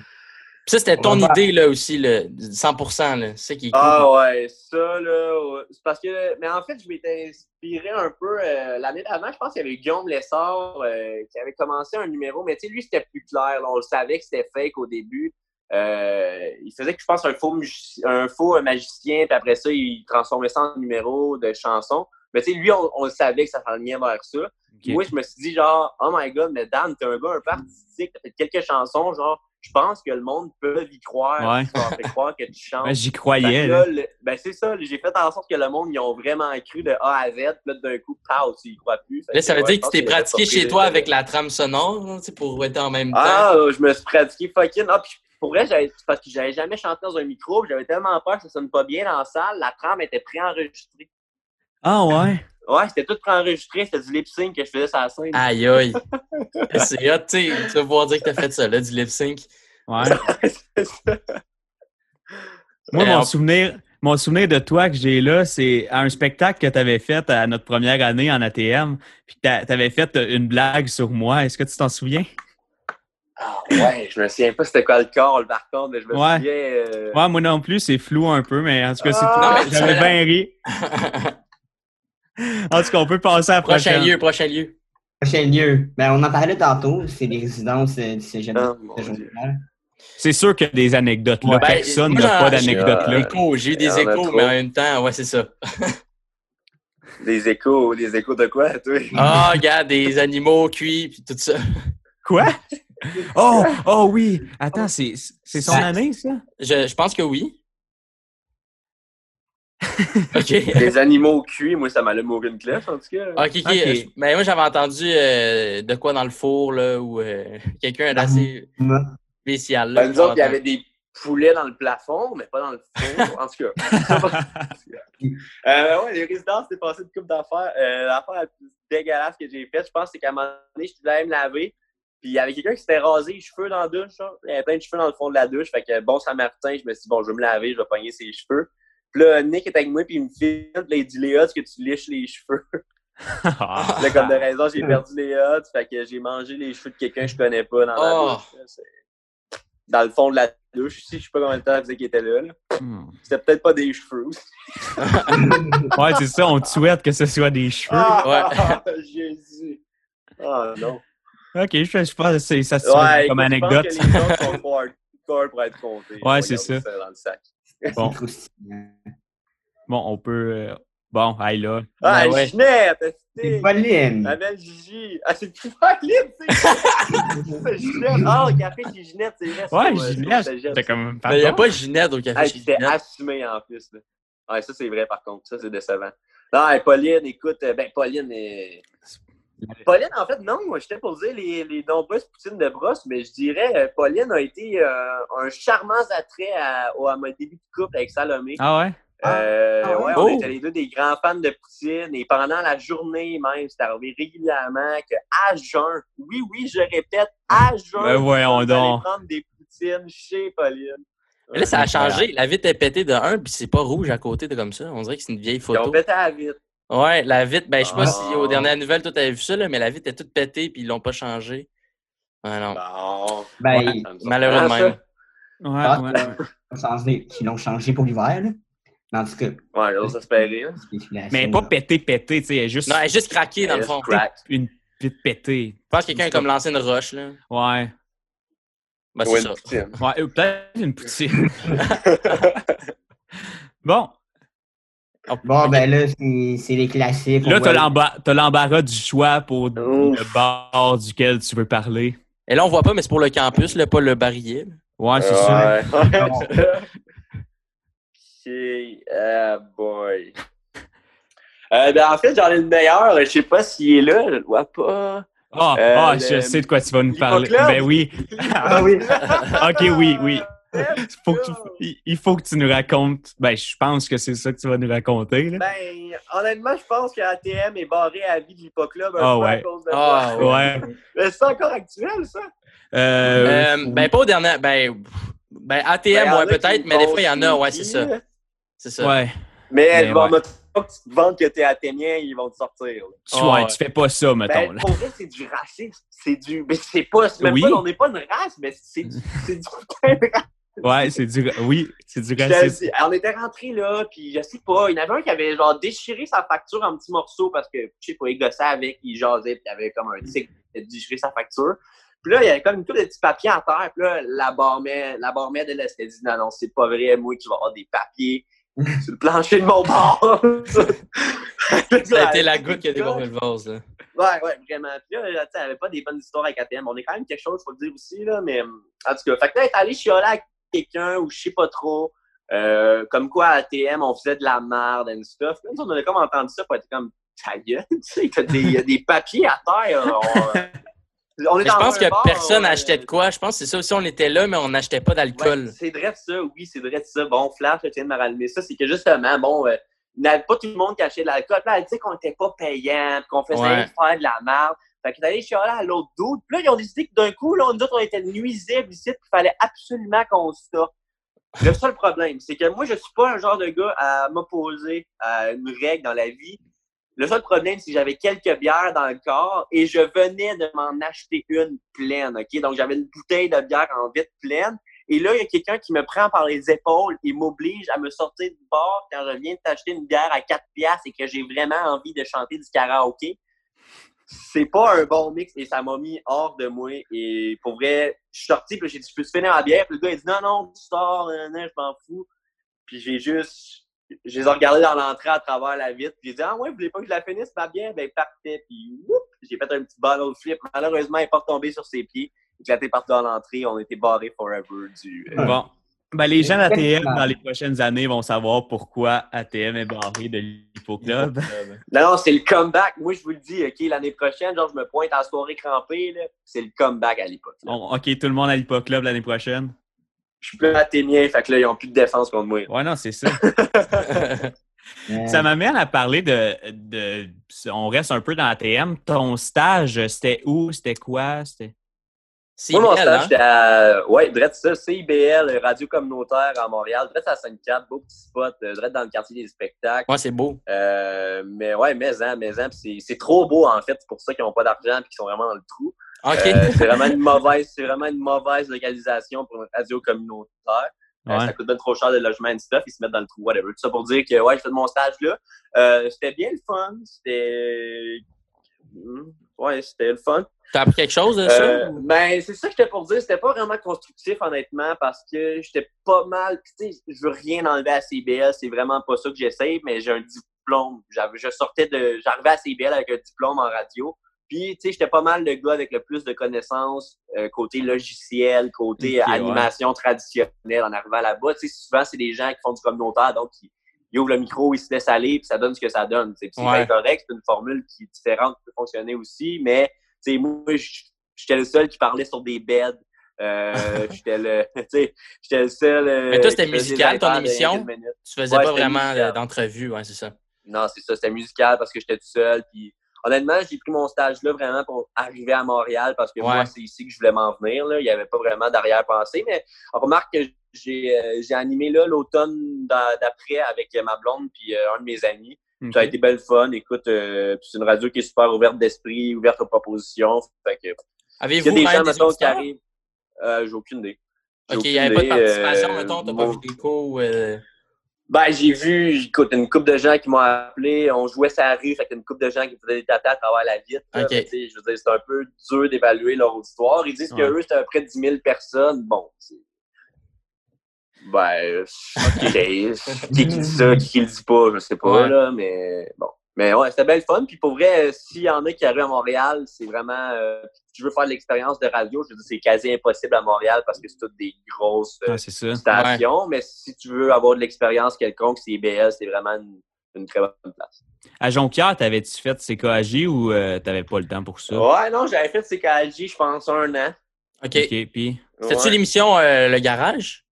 Ça, c'était On ton va idée, là, aussi, là, 100% là. C'est qui est cool. Ah ouais, ça là, c'est parce que, mais en fait, je m'étais inspiré un peu euh, l'année d'avant. Je pense qu'il y avait Guillaume Lessard euh, qui avait commencé un numéro, mais tu sais, lui c'était plus clair. là. on le savait que c'était fake au début. Euh, il faisait que je pense un faux, un faux magicien, puis après ça, il transformait ça en numéro de chanson. Mais tu sais, lui, on, on le savait que ça s'enlignait vers ça. Ok. Moi, je me suis dit, genre, oh my god, mais Dan, t'es un gars un peu artistique, t'as fait quelques chansons, genre, je pense que le monde peut y croire. Ouais. Tu leur fais croire que tu chantes. Ben, J'y Fait croyais. là, là. le- ben c'est ça, j'ai fait en sorte que le monde, ils ont vraiment cru de A à Z, puis là, d'un coup, pow, tu y crois plus. Fait Là, ça veut ouais, dire que tu t'es fait pratiqué chez toi avec la trame sonore, sais, pour être en même temps. Ah, je me suis pratiqué fucking. Ah, puis pour vrai, j'avais- c'est parce que j'avais jamais chanté dans un micro, puis j'avais tellement peur que ça sonne pas bien dans la salle, la trame était préenregistrée. Ah ouais? Ouais, c'était tout préenregistré, c'était du lip sync que je faisais sur la scène. Aïe, aïe. C'est hot, tu sais. Tu vas pouvoir dire que t'as fait ça, là, du lip sync. Ouais. C'est ça. Moi, mon on- souvenir, mon souvenir de toi que j'ai là, c'est à un spectacle que tu avais fait à notre première année en ATM. Puis tu avais fait une blague sur moi. Est-ce que tu t'en souviens? Ah, ouais, je me souviens pas c'était quoi le corps, par contre, mais je me Ouais. souviens. euh, Ouais, moi non plus, c'est flou un peu, mais en tout cas, c'est Ah! tu J'avais bien ri. En tout cas, on peut passer à la prochain lieu, prochain lieu. Prochain lieu. Ben, on en parlait tantôt, c'est les résidences du cégep mon Jonquière. C'est sûr qu'il y a des anecdotes là. Ben, Personne n'a pas d'anecdotes là. J'ai eu des échos, mais en même temps, ouais, c'est ça. Des échos, des échos de quoi, toi? Ah, regarde, des animaux cuits, puis tout ça. Quoi? Oh, oh oui. Attends, c'est c'est son année, ça? Je, je pense que oui. OK. Des animaux cuits, moi, ça m'allume aucune cloche, en tout cas. OK, OK. Ben, moi, j'avais entendu euh, de quoi dans le four, là, ou euh, quelqu'un d'assez spécial. Là, Ben, nous autres, il y avait des poulets dans le plafond, mais pas dans le four. En tout cas. euh, ouais, les résidences, c'est passé une coupe d'affaires. Euh, L'affaire la plus dégueulasse que j'ai faite, je pense, c'est qu'à un moment donné, je voulais aller me laver. Puis il y avait quelqu'un qui s'était rasé les cheveux dans la douche. Il y avait plein de cheveux dans le fond de la douche. Fait que bon Saint-Martin, je me suis dit, bon, je vais me laver, je vais pogner ses cheveux. Puis là, Nick est avec moi, puis il me filme, puis là, il dit, Léa, est-ce que tu liches les cheveux? Là, comme de raison, j'ai perdu les odds. Fait que j'ai mangé les cheveux de quelqu'un que je connais pas dans la Oh. douche. là. C'est- Dans le fond de la douche. Si je sais pas combien de temps faisait qu'il était là. là. Hmm. C'était peut-être pas des cheveux. aussi. Ouais, c'est ça, on te souhaite que ce soit des cheveux. Ah, Jésus. Ah non. Ok, je, je pense que c'est- ça se fait Ouais, comme écoute, anecdote. Je pense que les autres sont trop hardcore pour être comptés. Ouais, c'est ça. garder dans le sac. Bon, bon, on peut. euh, Bon, aïe là. Ah, ouais. Ginette! C'est. Pauline. La belle Gigi? Ah, c'est plus Pauline, c'est C'est Ginette. Ah, le café chez Ginette, c'est vrai. Ouais, c'est- Ginette, t'es comme. Mais il n'y a pas Ginette au café Hey, chez c'était Ginette. assumé en plus. Là. Ouais, ça, c'est vrai par contre. Ça, c'est décevant. Non, hey, Pauline, écoute, euh, ben, Pauline, euh, Pauline, en fait, non. Moi, j'étais pour dire les, les nombreuses poutines de brosse, mais je dirais euh, Pauline a été euh, un charmant attrait à, à, mon début de couple avec Salomé. Ah ouais? Euh, Ah, ouais, oh. on était les deux des grands fans de poutine et pendant la journée même, c'est arrivé régulièrement qu'à jeun, oui, oui, je répète, à jeun, Ben on allait donc. prendre des poutines chez Pauline. Mais là, ça a changé. La vitre est pétée de un, puis c'est pas rouge à côté de comme ça. On dirait que c'est une vieille Ils ont photo. pété à la vitre. Ouais, la vitre, ben, je sais pas Ah. si aux dernières nouvelles, toi, t'avais vu ça, là, mais la vitre est toute pétée, puis ils l'ont pas changé. Ah non. Bon. Ben, Ouais. Même. Ouais, Ah, ouais. l'ont changé pour l'hiver, là. Mais en tout cas, Ouais, j'ose espérer. hein. Mais pas pété, pété, tu sais, juste Non, elle est juste craquée, dans le fond. crack. une vite pétée. Je pense que quelqu'un a comme lancé une roche, là. Ouais. Ben, c'est ça. poutine. Ouais, peut-être une poutine. bon, Bon, ben là, c'est les classiques. là, t'as l'embarras du choix pour Ouf. le bar duquel tu veux parler. Et là, on voit pas, mais c'est pour le campus, là, pas le barillet. Ouais, c'est ça. Ouais. ok. Ah, boy. Euh, ben, en fait, j'en ai le meilleur. Je sais pas s'il est là. Je le vois pas. Ah, Euh, ah, le- je sais de quoi tu vas nous parler. Ben oui. Ah oui. ok, oui, oui. Faut que tu- il- faut que tu nous racontes. Ben, je pense que c'est ça que tu vas nous raconter. Là. Ben, honnêtement, je pense que ATM est barré à vie de l'Hippoclub un Ah peu ouais. à cause de Ah ça. Ouais. Mais c'est encore actuel, ça? Euh, Euh, ben, pas au dernier. Ben, ben Ben, ATM, y en a ouais, peut-être, mais des fois, il y en a, ouais, c'est ça. C'est ça. ouais. Mais, Mais bon, ouais. que tu te vantes que t'es athénien, ils vont te sortir. Ah, ouais, tu fais pas ça, mettons. Ben, pour vrai, c'est du racisme. C'est du. Mais c'est pas. Même Oui. pas, on n'est pas une race, mais c'est du. C'est du putain de racisme. Ouais, c'est du. Oui, c'est du racisme. On était rentrés là, puis je sais pas, il y en avait un qui avait genre déchiré sa facture en petits morceaux parce que, je sais pas, il gossait avec, il jasait, puis il avait comme un tic de déchirer sa facture. Puis là, il y avait comme une couple de petits papiers à terre, puis là, la barmaid, la barmaid, elle, elle s'était dit, non, non, c'est pas vrai, moi qui vais avoir des papiers sur le plancher de mon bar. Ça a été la goutte qui a débordé le vase, là. Ouais, ouais, vraiment. Puis là, tu sais, elle avait pas des bonnes histoires avec ATM. On est quand même quelque chose, faut le dire aussi, là, mais en tout cas, fait que là, elle est allée chialer avec quelqu'un ou je sais pas trop. Euh, comme quoi, à ATM, on faisait de la merde and stuff. Même si on avait comme entendu ça, pour être comme, ta gueule, tu sais, il y a des papiers à terre. On, on est Mais je pense que bar, personne on- n'achetait de quoi. Je pense que c'est ça aussi, on était là, mais on n'achetait pas d'alcool. Ouais, c'est vrai ça, oui, c'est vrai ça. Bon, Flash, je tiens de me rallumer ça. C'est que justement, bon, euh, il n'y avait pas tout le monde qui achetait de l'alcool. Puis là, elle disait qu'on n'était pas payant, qu'on faisait Ouais. faire de la merde. Fait qu'ils allaient chialer à l'autre doute. Puis là, ils ont décidé que d'un coup, là, nous autres, on était nuisibles ici, puis il fallait absolument qu'on sorte. Le seul problème, c'est que moi, je suis pas un genre de gars à m'opposer à une règle dans la vie. Le seul problème, c'est que j'avais quelques bières dans le corps et je venais de m'en acheter une pleine, OK? Donc, j'avais une bouteille de bière en vitre pleine. Et là, il y a quelqu'un qui me prend par les épaules et m'oblige à me sortir du bar quand je viens de t'acheter une bière à 4 piastres et que j'ai vraiment envie de chanter du karaoké. C'est pas un bon mix et ça m'a mis hors de moi. Et pour vrai, je suis sorti puis j'ai dit, je peux te finir la bière? Puis le gars, il dit, non, non, tu sors, nan, je m'en fous. Puis j'ai juste, je les ai regardés dans l'entrée à travers la vitre. Puis j'ai dit, ah ouais, vous voulez pas que je la finisse, ma bière? Ben, parfait. Puis, j'ai fait un petit bottle flip. Malheureusement, elle n'est pas retombée sur ses pieds. Éclaté partout dans l'entrée. On était barrés forever du. euh, Bon. Ben, les gens d'ATM, dans les prochaines années, vont savoir pourquoi ATM est barré de l'Hippoclub. Non, non, c'est le comeback. Moi, je vous le dis, OK, l'année prochaine, genre, je me pointe en soirée crampée, là. C'est le comeback à l'époque. là. On- OK, tout le monde à l'Hippoclub l'année prochaine? Je suis plus athénien, fait que là, ils n'ont plus de défense contre moi. Ouais, non, c'est ça. Ça m'amène à parler de, de. On reste un peu dans ATM. Ton stage, c'était où? C'était quoi? C'était. C'est Moi, mon stage, hein? j'étais à. Ouais, drette ça, CIBL, Radio Communautaire à Montréal. Drette à 5-4, beau petit spot, euh, drette dans le quartier des spectacles. Ouais, c'est beau. Euh, mais ouais, mais hein, mais hein, c'est trop beau en fait, c'est pour ça qu'ils n'ont pas d'argent et qu'ils sont vraiment dans le trou. OK. Euh, c'est vraiment une mauvaise, c'est vraiment une mauvaise localisation pour une radio communautaire. Euh, Ouais. ça coûte bien trop cher de logement et stuff, ils se mettent dans le trou, whatever. Tout ça pour dire que ouais, j'ai fait mon stage là. C'était bien le fun. C'était. Ouais, c'était le fun. T'as appris quelque chose de ça? Euh, ou- ben, c'est ça que j'étais pour dire. C'était pas vraiment constructif, honnêtement, parce que j'étais pas mal. Tu sais, je veux rien enlever à CBL, c'est vraiment pas ça que j'essaye, mais j'ai un diplôme. Je sortais de. J'arrivais à CBL avec un diplôme en radio. Puis, tu sais, j'étais pas mal le gars avec le plus de connaissances euh, côté logiciel, côté animation traditionnelle en arrivant là-bas. Tu sais, souvent, c'est des gens qui font du communautaire, donc qui, il ouvre le micro, il se laisse aller, puis ça donne ce que ça donne. C'est correct, c'est une formule qui est différente, qui peut fonctionner aussi, mais moi, j'étais le seul qui parlait sur des beds. Euh, j'étais le, j'étais le seul. Euh, mais toi, c'était musical ton émission? Tu faisais pas vraiment d'entrevue, ouais, c'est ça. Non, c'est ça, c'était musical parce que j'étais tout seul. Puis honnêtement, j'ai pris mon stage là vraiment pour arriver à Montréal parce que moi, c'est ici que je voulais m'en venir. Là. Il n'y avait pas vraiment d'arrière-pensée. Mais on remarque que j'ai, euh, animé là l'automne d'après avec ma blonde puis un de mes amis. Ça a été belle fun. Écoute, c'est une radio qui est super ouverte d'esprit, ouverte aux propositions. Fait que, Avez-vous il y a des gens, qui arrivent. Euh, j'ai aucune idée. OK, il n'y avait pas de participation, euh, mettons, t'as pas vu d'écho? Euh... Ben, j'ai vu, écoute, une couple de gens qui m'ont appelé, on jouait sa rue, fait une couple de gens qui faisaient des tatas à travers la vitre. Okay. je veux dire, c'est un peu dur d'évaluer leur auditoire. Ils disent ouais. qu'eux, c'était à peu près 10 000 personnes. Bon, c'est... Ben, OK. qui dit ça, qui le dit pas, je sais pas, là, mais bon. Mais ouais, c'était belle fun. Puis pour vrai, s'il y en a qui arrivent à Montréal, c'est vraiment. Euh, tu veux faire l'expérience de radio, je veux dire, c'est quasi impossible à Montréal parce que c'est toutes des grosses euh, stations. Mais si tu veux avoir de l'expérience quelconque, c'est IBL, c'est vraiment une, très bonne place. À Jonquière, t'avais-tu fait CKAJ ou euh, t'avais pas le temps pour ça? Ouais, non, j'avais fait CKAJ, je pense, un an. OK. OK, puis? C'était-tu l'émission Le Garage?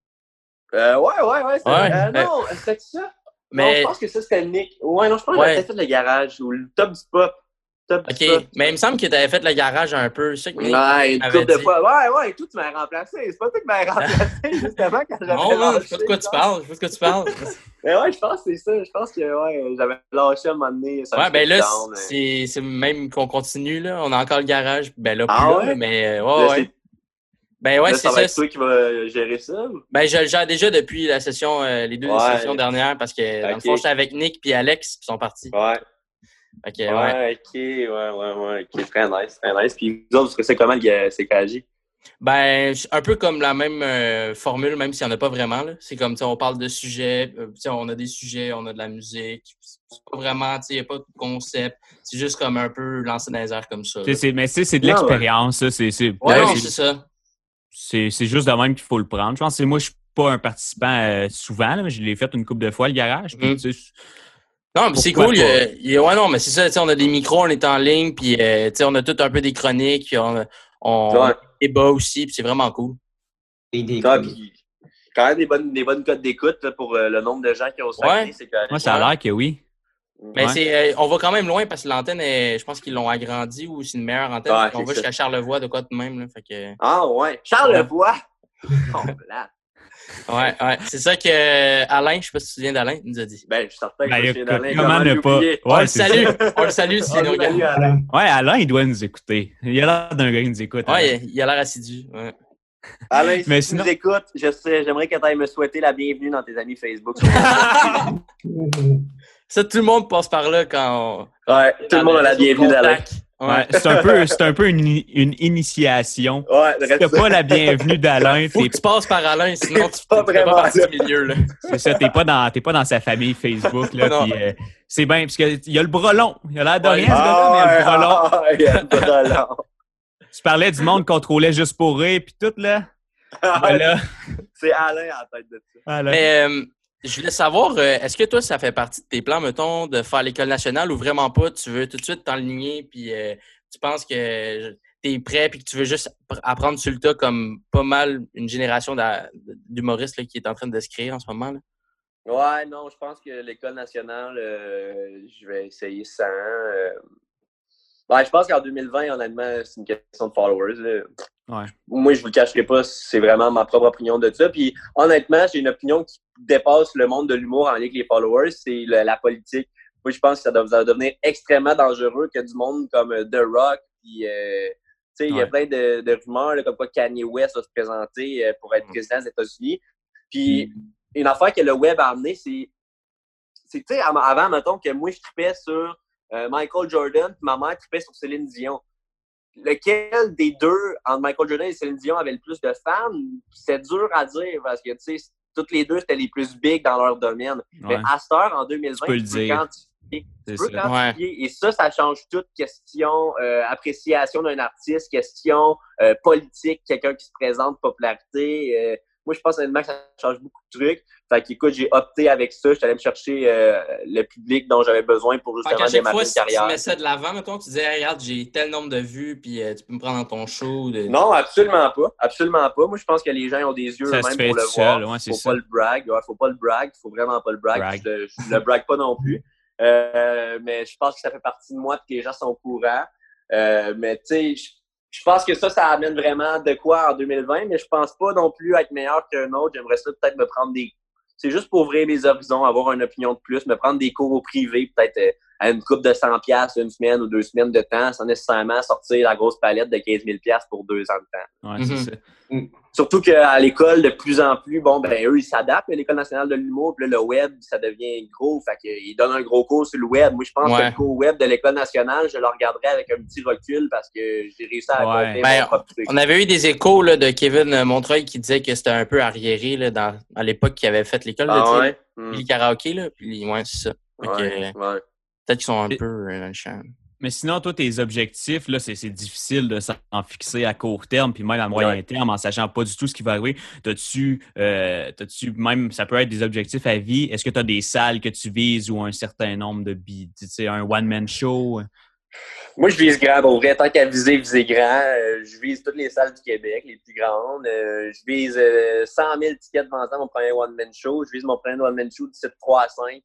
ouais, ouais, ouais. ouais. non, c'était ça? Mais... Non, je pense que ça, c'était Nick. Ouais, non, je pense que j'avais fait le garage ou le top du pop. OK, mais il me semble que tu avais fait le garage un peu. Ça que ouais, une couple de fois. Ouais, ouais, tout, tu m'as remplacé. C'est pas toi qui m'as remplacé, justement, quand j'avais Non, non, je sais pas de quoi tu parles. Je sais pas de quoi tu parles. mais ouais, je pense que c'est ça. Je pense que, ouais, j'avais lâché à un moment donné. ouais, ben là, c'est même qu'on continue, là. On a encore le garage. Ben là, plus, ah, ouais? mais euh, ouais, ouais. Ben ouais, c'est ça. C'est toi qui va gérer ça? Ben je le gère déjà depuis la session, euh, les deux sessions dernières parce que dans le fond, j'étais avec Nick puis Alex qui sont partis. Ouais. Ok, ouais. ouais. ok, ouais, ouais, ouais. Ok, très nice, très nice. Puis vous autres, c'est comment le CKJ? Ben, un peu comme la même euh, formule, même s'il n'y en a pas vraiment. C'est comme, on parle de sujets, euh, on a des sujets, on a de la musique. C'est pas vraiment, il n'y a pas de concept. C'est juste comme un peu lancer dans les airs comme ça. mais c'est de l'expérience, ça. C'est, ouais, c'est ça c'est juste de même qu'il faut le prendre. Je pense que moi, je suis pas un participant euh, souvent, mais je l'ai fait une couple de fois, le garage. Mm-hmm. Non, mais c'est cool. Il ouais, non, mais c'est ça, on a des micros, on est en ligne, puis euh, on a tout un peu des chroniques, puis on, on débat aussi, puis c'est vraiment cool. Et des ah, quand même des bonnes, des bonnes codes d'écoute pour euh, le nombre de gens qui ont ouais. Moi, ça a l'air que oui. Mais c'est, on va quand même loin parce que l'antenne, est, je pense qu'ils l'ont agrandi ou c'est une meilleure antenne. on va jusqu'à Charlevoix, de quoi de même. Là, fait que... Ah ouais, Charlevoix! oh, Ouais, ouais. C'est ça que euh, Alain, je sais pas si tu te souviens d'Alain, nous a dit. Ben, je suis certain que ben, je d'Alain. Comment ne pas? Ouais, on le salue. on le salue si nous regarde. Alain. Ouais, Alain, il doit nous écouter. Il a l'air d'un gars qui nous écoute. Ouais, il a l'air assidu. Ouais. Alain, si tu nous écoutes, j'aimerais que tu ailles me souhaiter la bienvenue dans tes amis Facebook. Ça, tout le monde passe par là quand on... Ouais, tout le monde a la bienvenue d'Alain. Ouais, c'est un peu, c'est un peu une, une initiation. Ouais, t'as pas la bienvenue d'Alain, faut que tu passes par Alain, sinon tu pas fais pas partie milieu là. C'est ça, t'es pas dans, t'es pas dans sa famille Facebook là. Euh, c'est bien parce qu'il y a le bras long. Il a l'air de rien, ce gars-là, mais il a le. Ah, il a le bras long. tu parlais du monde contrôlait juste pour rire puis tout là. Voilà. c'est Alain en tête de ça. Mais euh, je voulais savoir, euh, est-ce que toi, ça fait partie de tes plans, mettons, de faire l'école nationale ou vraiment pas? Tu veux tout de suite t'enligner puis euh, tu penses que tu es prêt puis que tu veux juste apprendre sur le tas comme pas mal une génération d'humoristes qui est en train de se créer en ce moment? Là? Ouais, non, je pense que l'école nationale, euh, je vais essayer ça. Ben, je pense qu'en 2020, honnêtement, c'est une question de followers. Moi, je vous le cacherai pas, c'est vraiment ma propre opinion de ça. Puis honnêtement, j'ai une opinion qui dépasse le monde de l'humour en lien avec les followers, c'est la politique. Moi, je pense que ça doit devenir extrêmement dangereux que du monde comme euh, The Rock, puis euh, il y a plein de, rumeurs comme quoi Kanye West va se présenter euh, pour être mm. président des États-Unis. Puis mm. une affaire que le web a amené, c'est, tu sais, avant, mettons que moi, je tripais sur Michael Jordan, puis ma mère tripait sur Céline Dion lequel des deux, entre Michael Jordan et Céline Dion, avait le plus de fans? C'est dur à dire parce que, tu sais, toutes les deux, c'était les plus big dans leur domaine. Mais à cette heure, en 2020, tu peux quantifier. Tu peux quantifier. Et ça, ça change toute question euh, appréciation d'un artiste, question euh, politique, quelqu'un qui se présente, popularité. Moi, je pense honnêtement que ça change beaucoup de trucs. Fait qu'écoute, j'ai opté avec ça. J'étais allé me chercher euh, le public dont j'avais besoin pour justement démarrer fois, une carrière. Si tu mets ça de l'avant, mettons, tu disais, regarde, j'ai tel nombre de vues, puis euh, tu peux me prendre dans ton show. De... Non, absolument pas. Absolument pas. Moi, je pense que les gens ont des yeux Ça eux-mêmes se fait pour le voir. ouais, faut ça. pas le brag. Ouais, faut pas le brag. Faut vraiment pas le brag. Brag. Je, le- je le brag pas non plus. Euh, mais je pense que ça fait partie de moi et que les gens sont au courant. Euh, mais tu sais, je, pense que ça, ça amène vraiment de quoi en 2020, mais je pense pas non plus être meilleur qu'un autre. J'aimerais ça peut-être me prendre des. C'est juste pour ouvrir mes horizons, avoir une opinion de plus, me prendre des cours au privé, peut-être euh, à une coupe de 100$ piastres, une semaine ou deux semaines de temps, sans nécessairement sortir la grosse palette de 15 000$ piastres pour deux ans de temps. Ouais, c'est Mhm. ça. Surtout qu'à l'école, de plus en plus, bon, ben, eux, ils s'adaptent, l'École nationale de l'humour, puis là, le web, ça devient gros. Fait qu'ils donnent un gros cours sur le web. Moi, je pense que le cours web de l'École nationale, je le regarderai avec un petit recul parce que j'ai réussi à Ouais. Ben, mon propre truc. On avait eu des échos là, de Kevin Montreuil qui disait que c'était un peu arriéré là, dans, à l'époque qu'il avait fait l'école, Ah ouais? Hmm. puis le karaoké. Là, puis, ouais, c'est ça. Peut-être qu'ils sont un Et- peu euh, dans le champ. Mais sinon, toi, tes objectifs, là, c'est difficile de s'en fixer à court terme, puis même à moyen Ouais. terme, en sachant pas du tout ce qui va arriver. T'as-tu, euh, t'as-tu même, ça peut être des objectifs à vie. Est-ce que tu as des salles que tu vises ou un certain nombre de billets, tu sais, un one-man show? Moi, je vise grand. Pour vrai, tant qu'à viser, viser grand. Euh, je vise toutes les salles du Québec, les plus grandes. Euh, je vise euh, 100 000 tickets de vente à mon premier one-man show. Je vise mon premier one-man show de 7 3 à 5.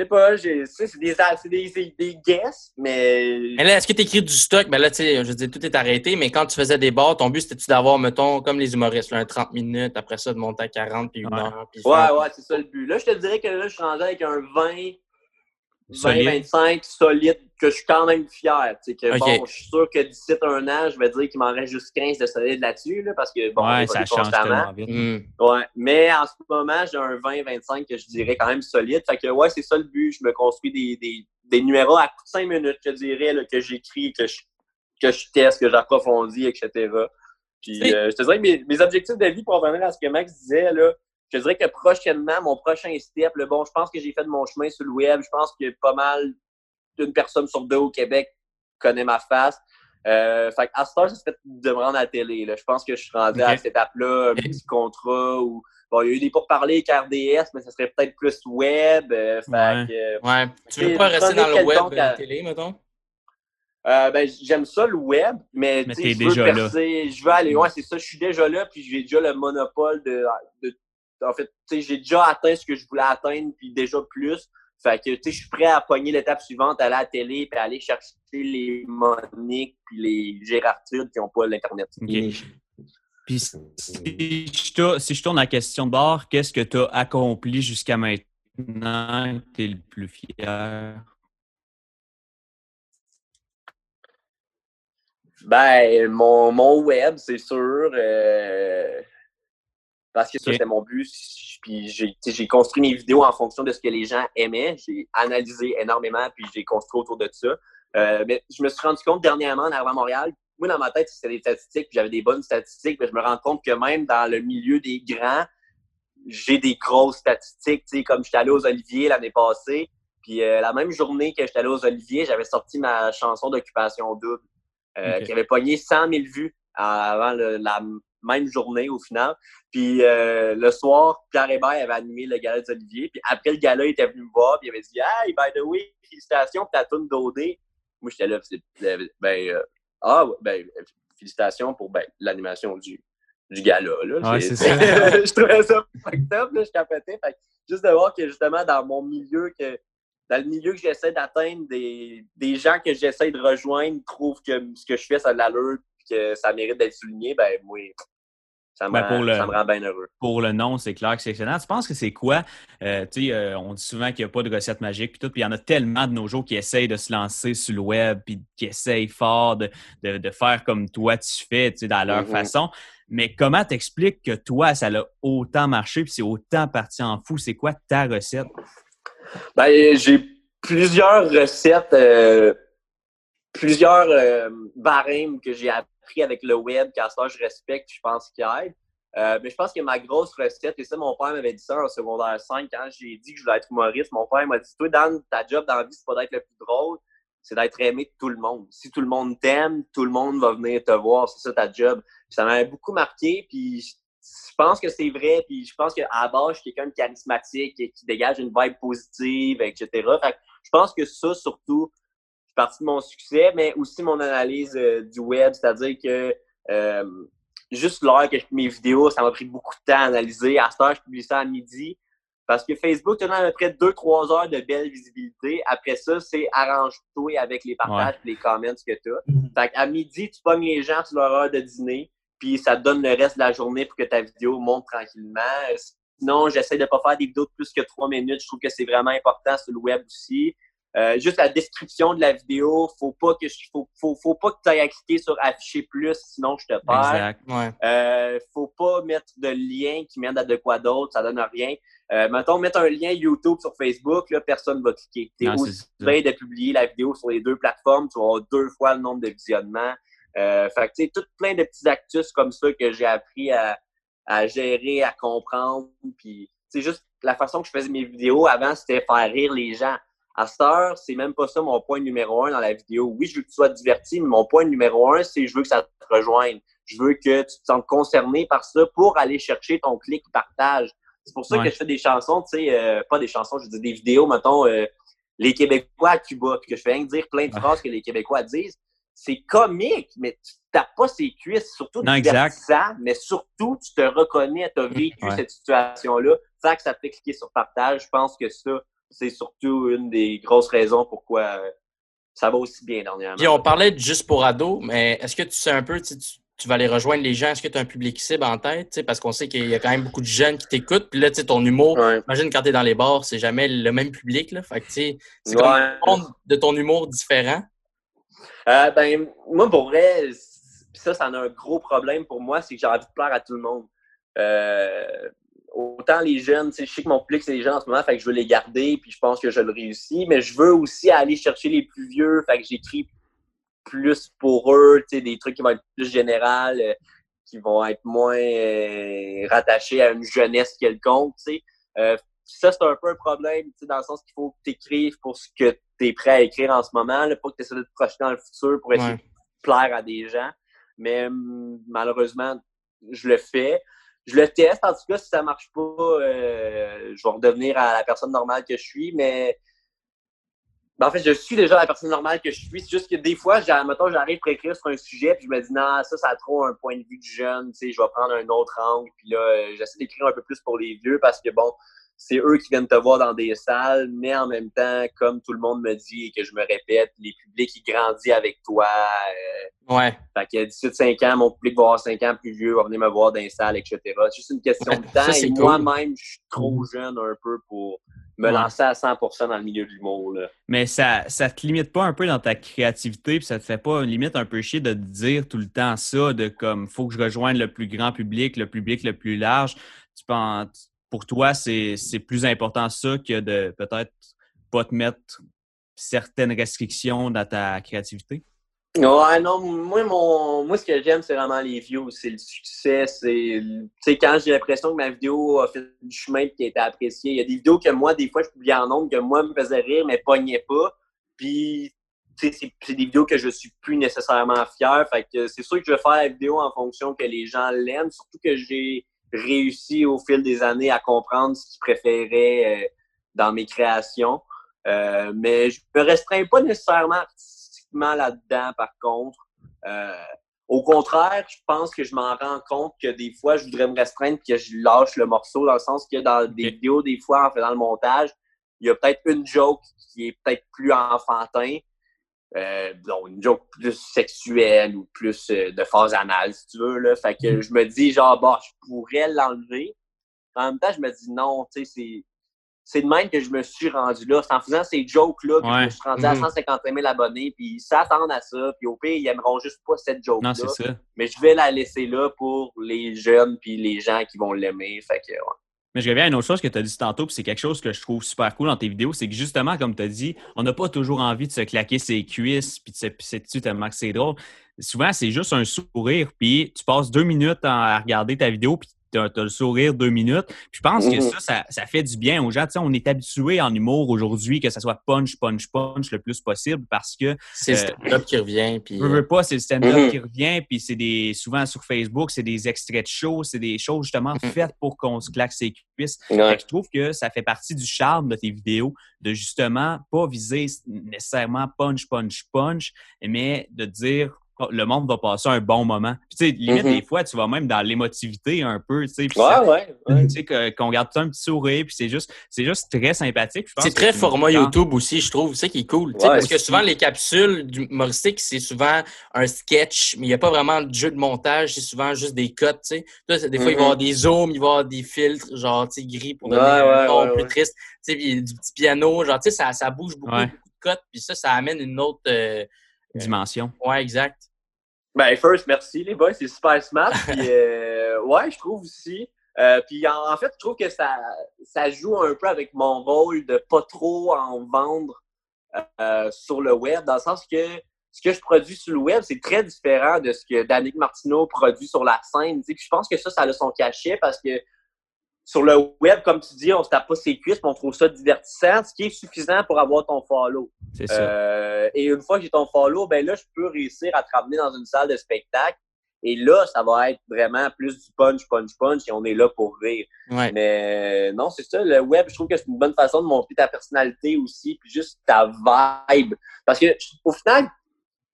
Je sais pas, j'ai- tu sais, c'est des, c'est des, des guesses, mais Mais là, est-ce que tu écris du stock? Ben là, tu sais, je veux dire, tout est arrêté, mais quand tu faisais des bars, ton but, c'était-tu d'avoir, mettons, comme les humoristes, là, un 30 minutes, après ça, de monter à 40 puis une Ouais. heure. Puis Ouais, ouais, c'est ça le but. Là, je te dirais que là, je suis rendu avec un 20, 20, Solide. 25 solide, que je suis quand même fier. Tu sais, que bon, je suis sûr que d'ici un an, je vais dire qu'il m'en reste juste 15 de solide là-dessus, là, parce que bon, on ouais, ça change constamment. tellement vite. Hmm. Ouais, mais en ce moment, j'ai un 20-25 que je dirais quand même solide. Fait que ouais, c'est ça le but. Je me construis des, des, des numéros à coup de 5 minutes, je dirais, là, que j'écris, que je, que je teste, que j'approfondis, etc. Puis euh, je te dirais que mes, mes objectifs de vie, pour revenir à ce que Max disait, là, je dirais que prochainement, mon prochain step, là, bon, je pense que j'ai fait mon chemin sur le web. Je pense que pas mal d'une personne sur deux au Québec connaît ma face. Euh, fait à ce temps, ça serait de me rendre à la télé. Là. Je pense que je suis rendu à cette étape-là, un petit contrat ou bon, il y a eu des pourparlers avec RDS, mais ça serait peut-être plus web. Euh, fait Ouais. que, Ouais. Tu veux pas rester dans le web, à- euh, télé, mettons? euh, ben, j'aime ça le web, mais, Mais tu sais, je veux déjà là. percer, je veux aller, ouais, c'est ça, je suis déjà là, puis j'ai déjà le monopole de, de en fait, tu sais, j'ai déjà atteint ce que je voulais atteindre, puis déjà plus. Fait que, tu sais, je suis prêt à pogner l'étape suivante, aller à la télé, puis aller chercher les Monique, puis les Gérartudes qui n'ont pas l'Internet. OK. Puis si je, tourne, si je tourne la question de bord, qu'est-ce que tu as accompli jusqu'à maintenant que tu es le plus fier? Ben, mon, mon web, c'est sûr. euh, parce que ça, c'était mon but. Puis j'ai construit mes vidéos en fonction de ce que les gens aimaient. J'ai analysé énormément, puis j'ai construit autour de ça. Euh, mais je me suis rendu compte dernièrement en arrivant à Montréal, moi, dans ma tête, c'était des statistiques, puis j'avais des bonnes statistiques, mais je me rends compte que même dans le milieu des grands, j'ai des grosses statistiques. Tu sais, comme j'étais allé aux Oliviers l'année passée, puis euh, la même journée que j'étais allé aux Oliviers, j'avais sorti ma chanson d'occupation double, euh, qui avait pogné 100 000 vues avant le- la même journée au final. Puis euh, le soir, Pierre Hébert avait animé le gala des Oliviers. Puis après le gala, il était venu me voir, puis il avait dit Hey, by the way, félicitations pour ta tourne d'OD. Moi, j'étais là, c'est- ben, euh, ah, ben, euh, félicitations pour ben, l'animation du, du gala. Là. Ouais, ça. je trouvais ça fucked up, là, je capotais. Fait juste de voir que justement, dans mon milieu, que dans le milieu que j'essaie d'atteindre, des, des gens que j'essaie de rejoindre trouvent que ce que je fais, ça a de l'allure, que ça mérite d'être souligné, ben moi, ça me, Ben, rend, pour le- ça me rend bien heureux. Pour le nom, c'est clair que c'est excellent. Tu penses que c'est quoi? Euh, euh, on dit souvent qu'il n'y a pas de recette magique, puis tout, puis il y en a tellement de nos jours qui essayent de se lancer sur le web, puis qui essayent fort de, de, de faire comme toi tu fais, dans leur Mhm. façon. Mais comment t'expliques que toi, ça a autant marché, puis c'est autant parti en fou? C'est quoi ta recette? Ben, j'ai plusieurs recettes, euh, plusieurs barèmes que j'ai appris avec le web, qu'à ça, je respecte, je pense qu'il aide. Euh, mais je pense que ma grosse recette, et ça, mon père m'avait dit ça en secondaire 5, quand j'ai dit que je voulais être humoriste, mon père m'a dit Toi, Dan, ta job dans la vie, c'est pas d'être le plus drôle, c'est d'être aimé de tout le monde. Si tout le monde t'aime, tout le monde va venir te voir, c'est ça ta job. Ça m'avait beaucoup marqué, puis je pense que c'est vrai, puis je pense qu'à la base, je suis quelqu'un de charismatique et qui dégage une vibe positive, etc. je pense que ça, surtout, c'est partie de mon succès, mais aussi mon analyse euh, du web, c'est-à-dire que euh, juste l'heure que je fais mes vidéos, ça m'a pris beaucoup de temps à analyser. À cette heure, je publie ça à midi. Parce que Facebook, tu as à peu près 2-3 heures de belle visibilité. Après ça, c'est arrange-toi avec les partages et les comments que tu as. Mhm. Fait à midi, tu pognes les gens sur leur heure de dîner, puis ça te donne le reste de la journée pour que ta vidéo monte tranquillement. Sinon, j'essaie de ne pas faire des vidéos de plus que 3 minutes. Je trouve que c'est vraiment important sur le web aussi. Euh, juste la description de la vidéo, faut pas que je, faut, faut, faut pas que tu ailles à cliquer sur afficher plus, sinon je te perds. Exact. Ouais. Euh, faut pas mettre de lien qui mène à de quoi d'autre, ça donne rien. Euh, mettons, mettre un lien YouTube sur Facebook, là, personne va cliquer. Tu es aussi de publier la vidéo sur les deux plateformes, tu vas avoir deux fois le nombre de visionnements. Euh, fait que, tu sais, tout plein de petits actus comme ça que j'ai appris à, à gérer, à comprendre. Puis, c'est juste la façon que je faisais mes vidéos avant, c'était faire rire les gens. À cette heure, c'est même pas ça mon point numéro un dans la vidéo. Oui, je veux que tu sois diverti, mais mon point numéro un, c'est je veux que ça te rejoigne. Je veux que tu te sentes concerné par ça pour aller chercher ton clic partage. C'est pour ça que je fais des chansons, tu sais, euh, pas des chansons, je dis des vidéos, mettons, euh, les Québécois à Cuba, puis que je fais rien dire plein de phrases que les Québécois disent. C'est comique, mais tu tapes pas ses cuisses, surtout non, divertissant, mais surtout, tu te reconnais, tu as vécu cette situation-là. Ça que ça te fait cliquer sur partage, je pense que ça, c'est surtout une des grosses raisons pourquoi euh, ça va aussi bien dernièrement. Puis on parlait de juste pour ados, mais est-ce que tu sais un peu, tu, tu vas aller rejoindre les gens, est-ce que tu as un public cible en tête? Parce qu'on sait qu'il y a quand même beaucoup de jeunes qui t'écoutent. Puis là, ton humour, imagine quand tu es dans les bars, c'est jamais le même public. Là. Fait que c'est comme un monde de ton humour différent. Euh, ben, moi, pour vrai, ça, ça a un gros problème pour moi, c'est que j'ai envie de plaire à tout le monde. Euh, autant les jeunes, je sais que mon public, c'est les jeunes en ce moment, fait que je veux les garder, puis je pense que je le réussis, mais je veux aussi aller chercher les plus vieux, fait que j'écris plus pour eux, des trucs qui vont être plus général, euh, qui vont être moins euh, rattachés à une jeunesse quelconque, euh, ça, c'est un peu un problème, dans le sens qu'il faut que tu écrives pour ce que tu es prêt à écrire en ce moment, là, pas que tu essaies de te projeter dans le futur pour essayer de plaire à des gens. Mais hum, malheureusement, je le fais je le teste. En tout cas, si ça marche pas, euh, je vais redevenir à la personne normale que je suis. Mais ben, en fait, je suis déjà la personne normale que je suis. C'est juste que des fois, mettons, j'arrive pour écrire sur un sujet, puis je me dis non, ça, ça a trop un point de vue de jeune. Tu sais, je vais prendre un autre angle. Puis là, euh, j'essaie d'écrire un peu plus pour les vieux parce que bon, c'est eux qui viennent te voir dans des salles, mais en même temps, comme tout le monde me dit et que je me répète, les publics, ils grandissent avec toi. Euh, ouais. Fait a 18-5 ans, mon public va avoir 5 ans plus vieux, va venir me voir dans les salles, etc. C'est juste une question de temps. et moi-même, je suis trop jeune un peu pour me lancer à 100% dans le milieu du l'humour. Mais ça ça te limite pas un peu dans ta créativité, puis ça te fait pas une limite un peu chier de te dire tout le temps ça, de comme, faut que je rejoigne le plus grand public, le public le plus large. Tu penses pour toi, c'est plus important ça que de peut-être pas te mettre certaines restrictions dans ta créativité? Ouais, non, moi, mon, moi ce que j'aime, c'est vraiment les views, c'est le succès. C'est quand j'ai l'impression que ma vidéo a fait du chemin et qu'elle a été appréciée. Il y a des vidéos que moi, des fois, je publie en nombre, que moi, me faisais rire, mais pognait pas. Puis, c'est des vidéos que je suis plus nécessairement fier. Fait que c'est sûr que je vais faire la vidéo en fonction que les gens l'aiment, surtout que j'ai réussi au fil des années à comprendre ce qu'ils préféraient euh, dans mes créations. Euh, mais je me restreins pas nécessairement artistiquement là-dedans, par contre. Euh, au contraire, je pense que je m'en rends compte que des fois, je voudrais me restreindre que je lâche le morceau, dans le sens que dans des vidéos, des fois, en faisant le montage, il y a peut-être une joke qui est peut-être plus enfantin, euh, une joke plus sexuelle ou plus euh, de phase anale, si tu veux. Là. Fait que mm. je me dis, genre, bah, je pourrais l'enlever. En même temps, je me dis, non, tu sais, c'est. C'est de même que je me suis rendu là. C'est en faisant ces jokes-là que je me suis rendu à 150 mm-hmm. 000 abonnés. Puis ils s'attendent à ça. Puis au pire, ils aimeront juste pas cette joke-là. Mais je vais la laisser là pour les jeunes puis les gens qui vont l'aimer. Fait que, ouais. Mais je reviens à une autre chose que tu as dit tantôt, puis c'est quelque chose que je trouve super cool dans tes vidéos, c'est que justement, comme tu as dit, on n'a pas toujours envie de se claquer ses cuisses puis de se pisser dessus tellement que c'est drôle. Souvent, c'est juste un sourire, puis tu passes deux minutes à regarder ta vidéo, puis tu as, le sourire deux minutes. je pense que Mm-hmm. ça, ça, fait du bien aux gens. Tu sais, on est habitué en humour aujourd'hui que ça soit punch, punch, punch le plus possible parce que C'est le Euh, stand-up qui revient. Puis, je veux pas, c'est le stand-up Mhm. qui revient, puis c'est des souvent sur Facebook, c'est des extraits de shows, c'est des choses justement Mhm. faites pour qu'on se claque ses cuisses. Fait Ouais. que je trouve que ça fait partie du charme de tes vidéos, de justement pas viser nécessairement punch, punch, punch, mais de dire le monde va passer un bon moment. Puis, tu sais, limite, Mhm. des fois, tu vas même dans l'émotivité un peu, tu sais, puis Ouais, ça- ouais, ouais. tu sais, qu'on garde tout un petit sourire, puis c'est juste, c'est juste très sympathique. C'est très format YouTube aussi, je trouve. C'est ça qui est cool. Tu sais, Ouais, parce que souvent, les capsules du- humoristiques, c'est souvent un sketch, mais il n'y a pas vraiment de jeu de montage. C'est souvent juste des cuts. tu sais. Là, des fois, il va y avoir des zooms, il va y avoir des filtres, genre tu sais, gris pour donner Ouais, un ouais, ton ouais, plus ouais. triste. Tu sais, puis du petit piano. Genre, tu sais, ça, ça bouge beaucoup, Ouais. beaucoup de cuts. Puis ça, ça amène une autre. euh, dimension. Ouais, exact. Ben, first, merci les boys, c'est super smart. Puis, euh, ouais, je trouve aussi. Euh, puis en, en fait, je trouve que ça, ça joue un peu avec mon rôle de pas trop en vendre euh, sur le web, dans le sens que ce que je produis sur le web, c'est très différent de ce que Danick Martineau produit sur la scène. Puis je pense que ça, ça a son cachet parce que sur le web, comme tu dis, on se tape pas ses cuisses, mais on trouve ça divertissant, ce qui est suffisant pour avoir ton follow. C'est ça. Euh, et une fois que j'ai ton follow, ben là, je peux réussir à te ramener dans une salle de spectacle. Et là, ça va être vraiment plus du punch, punch, punch, et on est là pour rire. Ouais. Mais euh, non, c'est ça, le web, je trouve que c'est une bonne façon de montrer ta personnalité aussi, puis juste ta vibe. Parce que au final,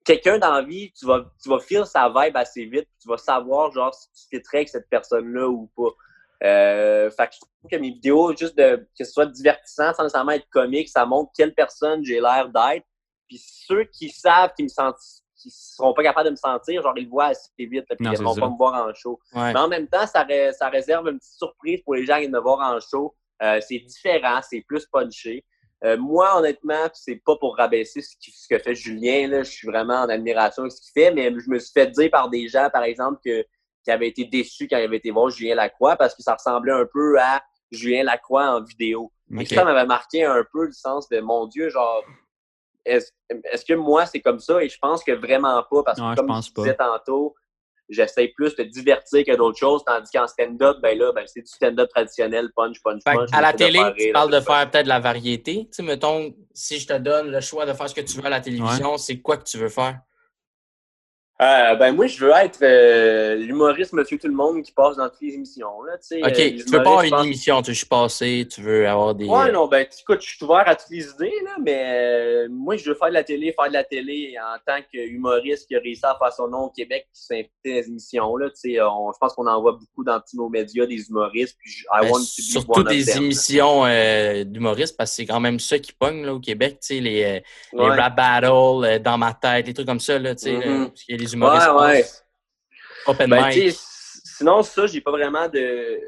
quelqu'un dans la vie, tu vas, tu vas feel sa vibe assez vite, puis tu vas savoir genre si tu fitterais avec cette personne-là ou pas. Euh, fait que je trouve que mes vidéos, juste de que ce soit divertissant, sans nécessairement être comique, ça montre quelle personne j'ai l'air d'être. Puis ceux qui savent qu'ils me sentent qui seront pas capables de me sentir, genre ils le voient assez vite, là, puis Non, ils vont pas me voir en show. Ouais. Mais en même temps, ça, ré- ça réserve une petite surprise pour les gens qui viennent me voir en show. Euh, c'est différent, c'est plus punché. Euh, moi, honnêtement, c'est pas pour rabaisser ce, qui- ce que fait Julien. Là, je suis vraiment en admiration de ce qu'il fait, mais je me suis fait dire par des gens, par exemple, que, qui avaient été déçus quand ils avaient été voir Julien Lacroix parce que ça ressemblait un peu à Julien Lacroix en vidéo. Et ça m'avait marqué un peu le sens de mon Dieu, genre, est-ce que moi c'est comme ça? Et je pense que vraiment pas, parce que Non, je comme pense je disais tantôt, j'essaie plus de divertir que d'autres choses, tandis qu'en stand-up, ben là, ben, c'est du stand-up traditionnel, punch, punch, Fait punch. à la télé, tu rire, parles de faire peut-être de la variété. Tu sais, mettons, si je te donne le choix de faire ce que tu veux à la télévision, c'est quoi que tu veux faire? Euh, ben moi, je veux être euh, l'humoriste Monsieur Tout-le-Monde qui passe dans toutes les émissions. Là, OK, euh, tu veux pas avoir une pense- émission, tu veux juste passer, tu veux avoir des... Ouais, non, ben, écoute, je suis ouvert à toutes les idées, là, mais euh, moi, je veux faire de la télé, faire de la télé en tant qu'humoriste qui a réussi à faire son nom au Québec, qui s'invite dans les émissions, là, on- je pense qu'on en voit beaucoup dans tous nos médias, des humoristes, puis I ben, want to surtout des émissions d'humoristes, parce que c'est quand même ça qui pogne là, au Québec, les, euh, les Ouais. rap battles, dans ma tête, les trucs comme ça, là, tu sais, Mhm. là, les humoristes Ouais, ouais. open Ben, mic. sinon, ça, j'ai pas vraiment de,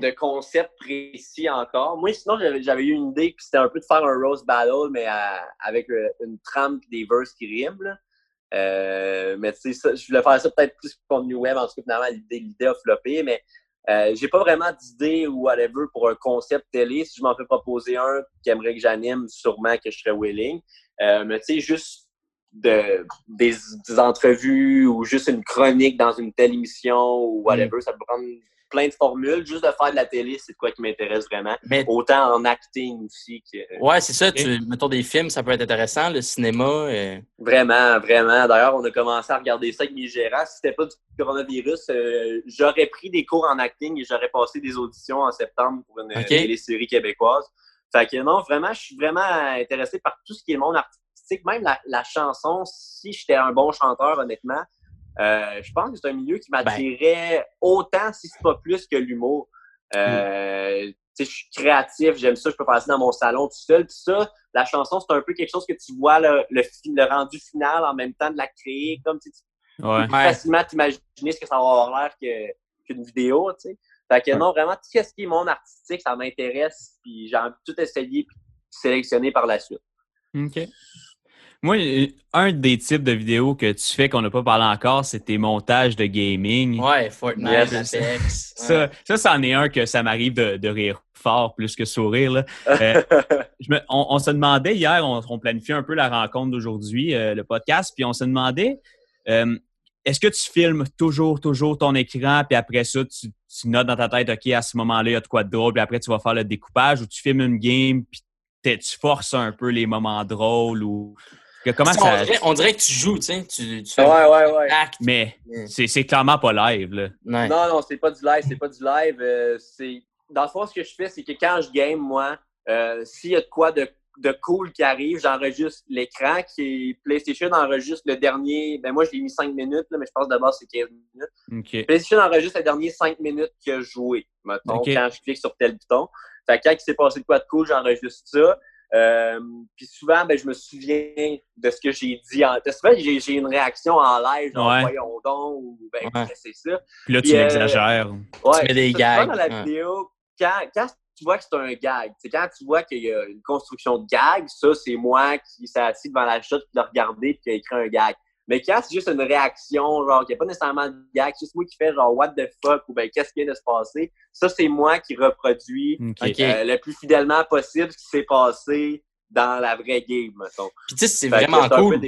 de concept précis encore. Moi, sinon, j'avais eu une idée, puis c'était un peu de faire un roast battle, mais à- avec une trame des verses qui riment. là. Euh, mais tu sais, ça, je voulais faire ça peut-être plus pour contenu web. En tout cas, finalement, l'idée, l'idée a floppé, mais euh, j'ai pas vraiment d'idée ou whatever pour un concept télé. Si je m'en fais proposer un qui aimerait que j'anime, sûrement que je serais willing. Euh, mais tu sais, juste de, des, des entrevues ou juste une chronique dans une telle émission ou whatever, ça peut prendre plein de formules. Juste de faire de la télé, c'est de quoi qui m'intéresse vraiment. Mais Autant en acting aussi que... ouais, c'est ça, tu, mettons des films, ça peut être intéressant, le cinéma. euh, Vraiment, vraiment. D'ailleurs, on a commencé à regarder ça avec mes gérants. Si c'était pas du coronavirus, euh, j'aurais pris des cours en acting et j'aurais passé des auditions en septembre pour une Ok. télésérie québécoise. Fait que non, vraiment, je suis vraiment intéressé par tout ce qui est le monde artistique. Même la, la chanson, si j'étais un bon chanteur, honnêtement, euh, je pense que c'est un milieu qui m'attirait autant, si c'est pas plus, que l'humour. Euh, tu sais, Je suis créatif, j'aime ça, je peux passer dans mon salon tout seul. Puis ça, la chanson, c'est un peu quelque chose que tu vois le, le, rendu final en même temps de la créer, comme tu Ouais. peux facilement t'imaginer ce que ça va avoir l'air que- qu'une vidéo, sais. Fait que non, vraiment, tout ce qui est monde artistique, ça m'intéresse, puis j'ai envie de tout essayer, puis sélectionner par la suite. OK. Moi, un des types de vidéos que tu fais qu'on n'a pas parlé encore, c'est tes montages de gaming. Ouais, Fortnite, Yes. Apex. Ça, ça, c'en est un que ça m'arrive de, de rire fort plus que sourire. Là. Euh, Je me- on, on se demandait hier, on, on planifiait un peu la rencontre d'aujourd'hui, euh, le podcast, puis on se demandait, euh, est-ce que tu filmes toujours, toujours ton écran, puis après ça, tu, notes dans ta tête, OK, à ce moment-là, il y a de quoi de drôle, puis après, tu vas faire le découpage, ou tu filmes une game, puis tu forces un peu les moments drôles, ou... Comment ça... on, dirait, que tu joues, tu sais. Tu, fais ouais, ouais, ouais. Mais c'est clairement pas live, là. Non, non, c'est pas du live, c'est pas du live. Euh, c'est dans le fond, ce que je fais, c'est que quand je game, moi, euh, s'il y a de quoi de de cool qui arrive, j'enregistre l'écran qui est PlayStation enregistre le dernier. Ben moi, je l'ai mis 5 minutes, mais je pense d'abord c'est 15 minutes. PlayStation enregistre les derniers 5 minutes qu'il a joué, mettons, quand je clique sur tel bouton. Fait que quand il s'est passé de quoi de cool, j'enregistre ça. Euh, puis souvent, ben, je me souviens de ce que j'ai dit. En... Souvent, j'ai une réaction en live, genre ouais. voyons donc, ou ben, c'est ça? Puis là, tu euh, exagères. Ouais, tu mets des gags. dans la vidéo, quand, quand tu vois que c'est un gag. C'est quand tu vois qu'il y a une construction de gag, ça, c'est moi qui s'est assis devant la shot, qui l'a regardé, et qui a écrit un gag. Mais quand c'est juste une réaction, genre, qu'il n'y a pas nécessairement de gag, c'est juste moi qui fais genre, what the fuck, ou ben, qu'est-ce qui vient de se passer, ça, c'est moi qui reproduit euh, le plus fidèlement possible ce qui s'est passé dans la vraie game, mettons. Puis tu sais, c'est vraiment cool.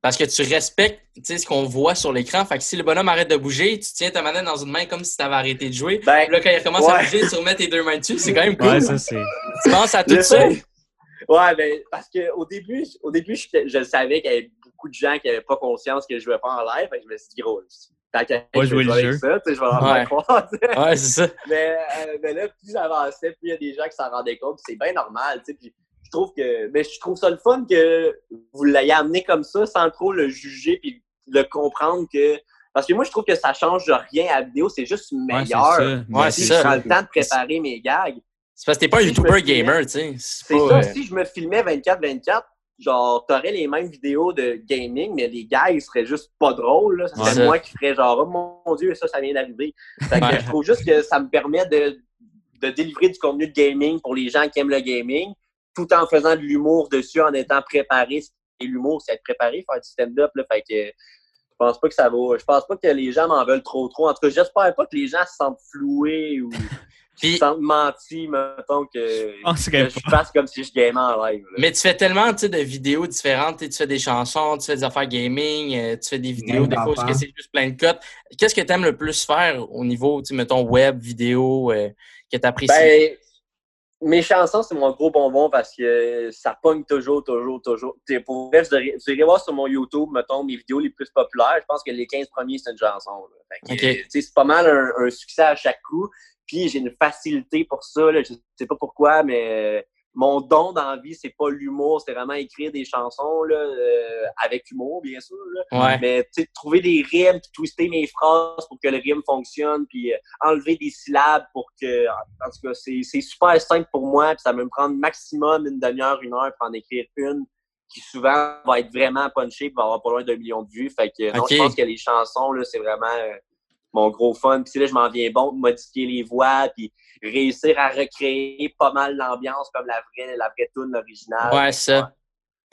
Parce que tu respectes ce qu'on voit sur l'écran. Fait que si le bonhomme arrête de bouger, tu tiens ta manette dans une main comme si tu avais arrêté de jouer. Ben, là, quand il recommence à bouger, tu remets tes deux mains dessus. C'est quand même cool. Ouais, ça, c'est... Tu penses à tout ça? Ouais, ben, parce qu'au début, au début je, je savais avait beaucoup de gens qui n'avaient pas conscience que je jouais pas en live. Fait que je me suis dit, gros, tant qu'à je jouer le jeu. Ça, je vais ouais. croire. Ouais, c'est ça. Mais, euh, mais, là, plus j'avançais, plus il y a des gens qui s'en rendaient compte. C'est bien normal. Puis je trouve que mais je trouve ça le fun que vous l'ayez amené comme ça sans trop le juger puis le comprendre que parce que moi je trouve que ça change rien à la vidéo, c'est juste meilleur. Ouais, je prends le temps de préparer mes gags. C'est parce que t'es pas un YouTuber gamer, tu sais. C'est ça, euh, si je me filmais 24-24, genre, t'aurais les mêmes vidéos de gaming, mais les gags seraient juste pas drôles. Là. Ça serait moi qui ferais genre, oh mon Dieu, ça, ça vient d'arriver. je trouve juste que ça me permet de, de délivrer du contenu de gaming pour les gens qui aiment le gaming, tout en faisant de l'humour dessus, en étant préparé. Et l'humour, c'est être préparé, faire du stand-up. Fait que je pense pas que ça va. Je pense pas que les gens m'en veulent trop trop. En tout cas, j'espère pas que les gens se sentent floués ou se sentent mentis, mettons que, oh, que je fasse comme si je gamais en live. Mais tu fais tellement de vidéos différentes. Tu fais des chansons, tu fais des affaires gaming, euh, tu fais des vidéos, des fois que c'est juste plein de cotes. Qu'est-ce que tu aimes le plus faire au niveau, mettons, web, vidéo, euh, que tu apprécies? Ben, mes chansons, c'est mon gros bonbon parce que ça pogne toujours, toujours, toujours. pour vrai, je voir sur mon YouTube, mettons, mes vidéos les plus populaires. Je pense que les 15 premiers, c'est une chanson. C'est pas mal un, succès à chaque coup. Puis j'ai une facilité pour ça. Là. Je sais pas pourquoi, mais mon don dans la vie, c'est pas l'humour, c'est vraiment écrire des chansons là, euh, avec humour, bien sûr. Là. Mais trouver des rimes, puis twister mes phrases pour que le rime fonctionne, puis euh, enlever des syllabes pour que. En tout cas, c'est super simple pour moi, puis ça va me prendre maximum une demi-heure, une heure pour en écrire une qui souvent va être vraiment punchée et va avoir pas loin d'un million de vues. Fait que non, je pense que les chansons, là, c'est vraiment. Euh, mon gros fun. Puis là, je m'en viens bon de modifier les voix, puis réussir à recréer pas mal l'ambiance comme la vraie, la vraie tune originale. Ouais, ça.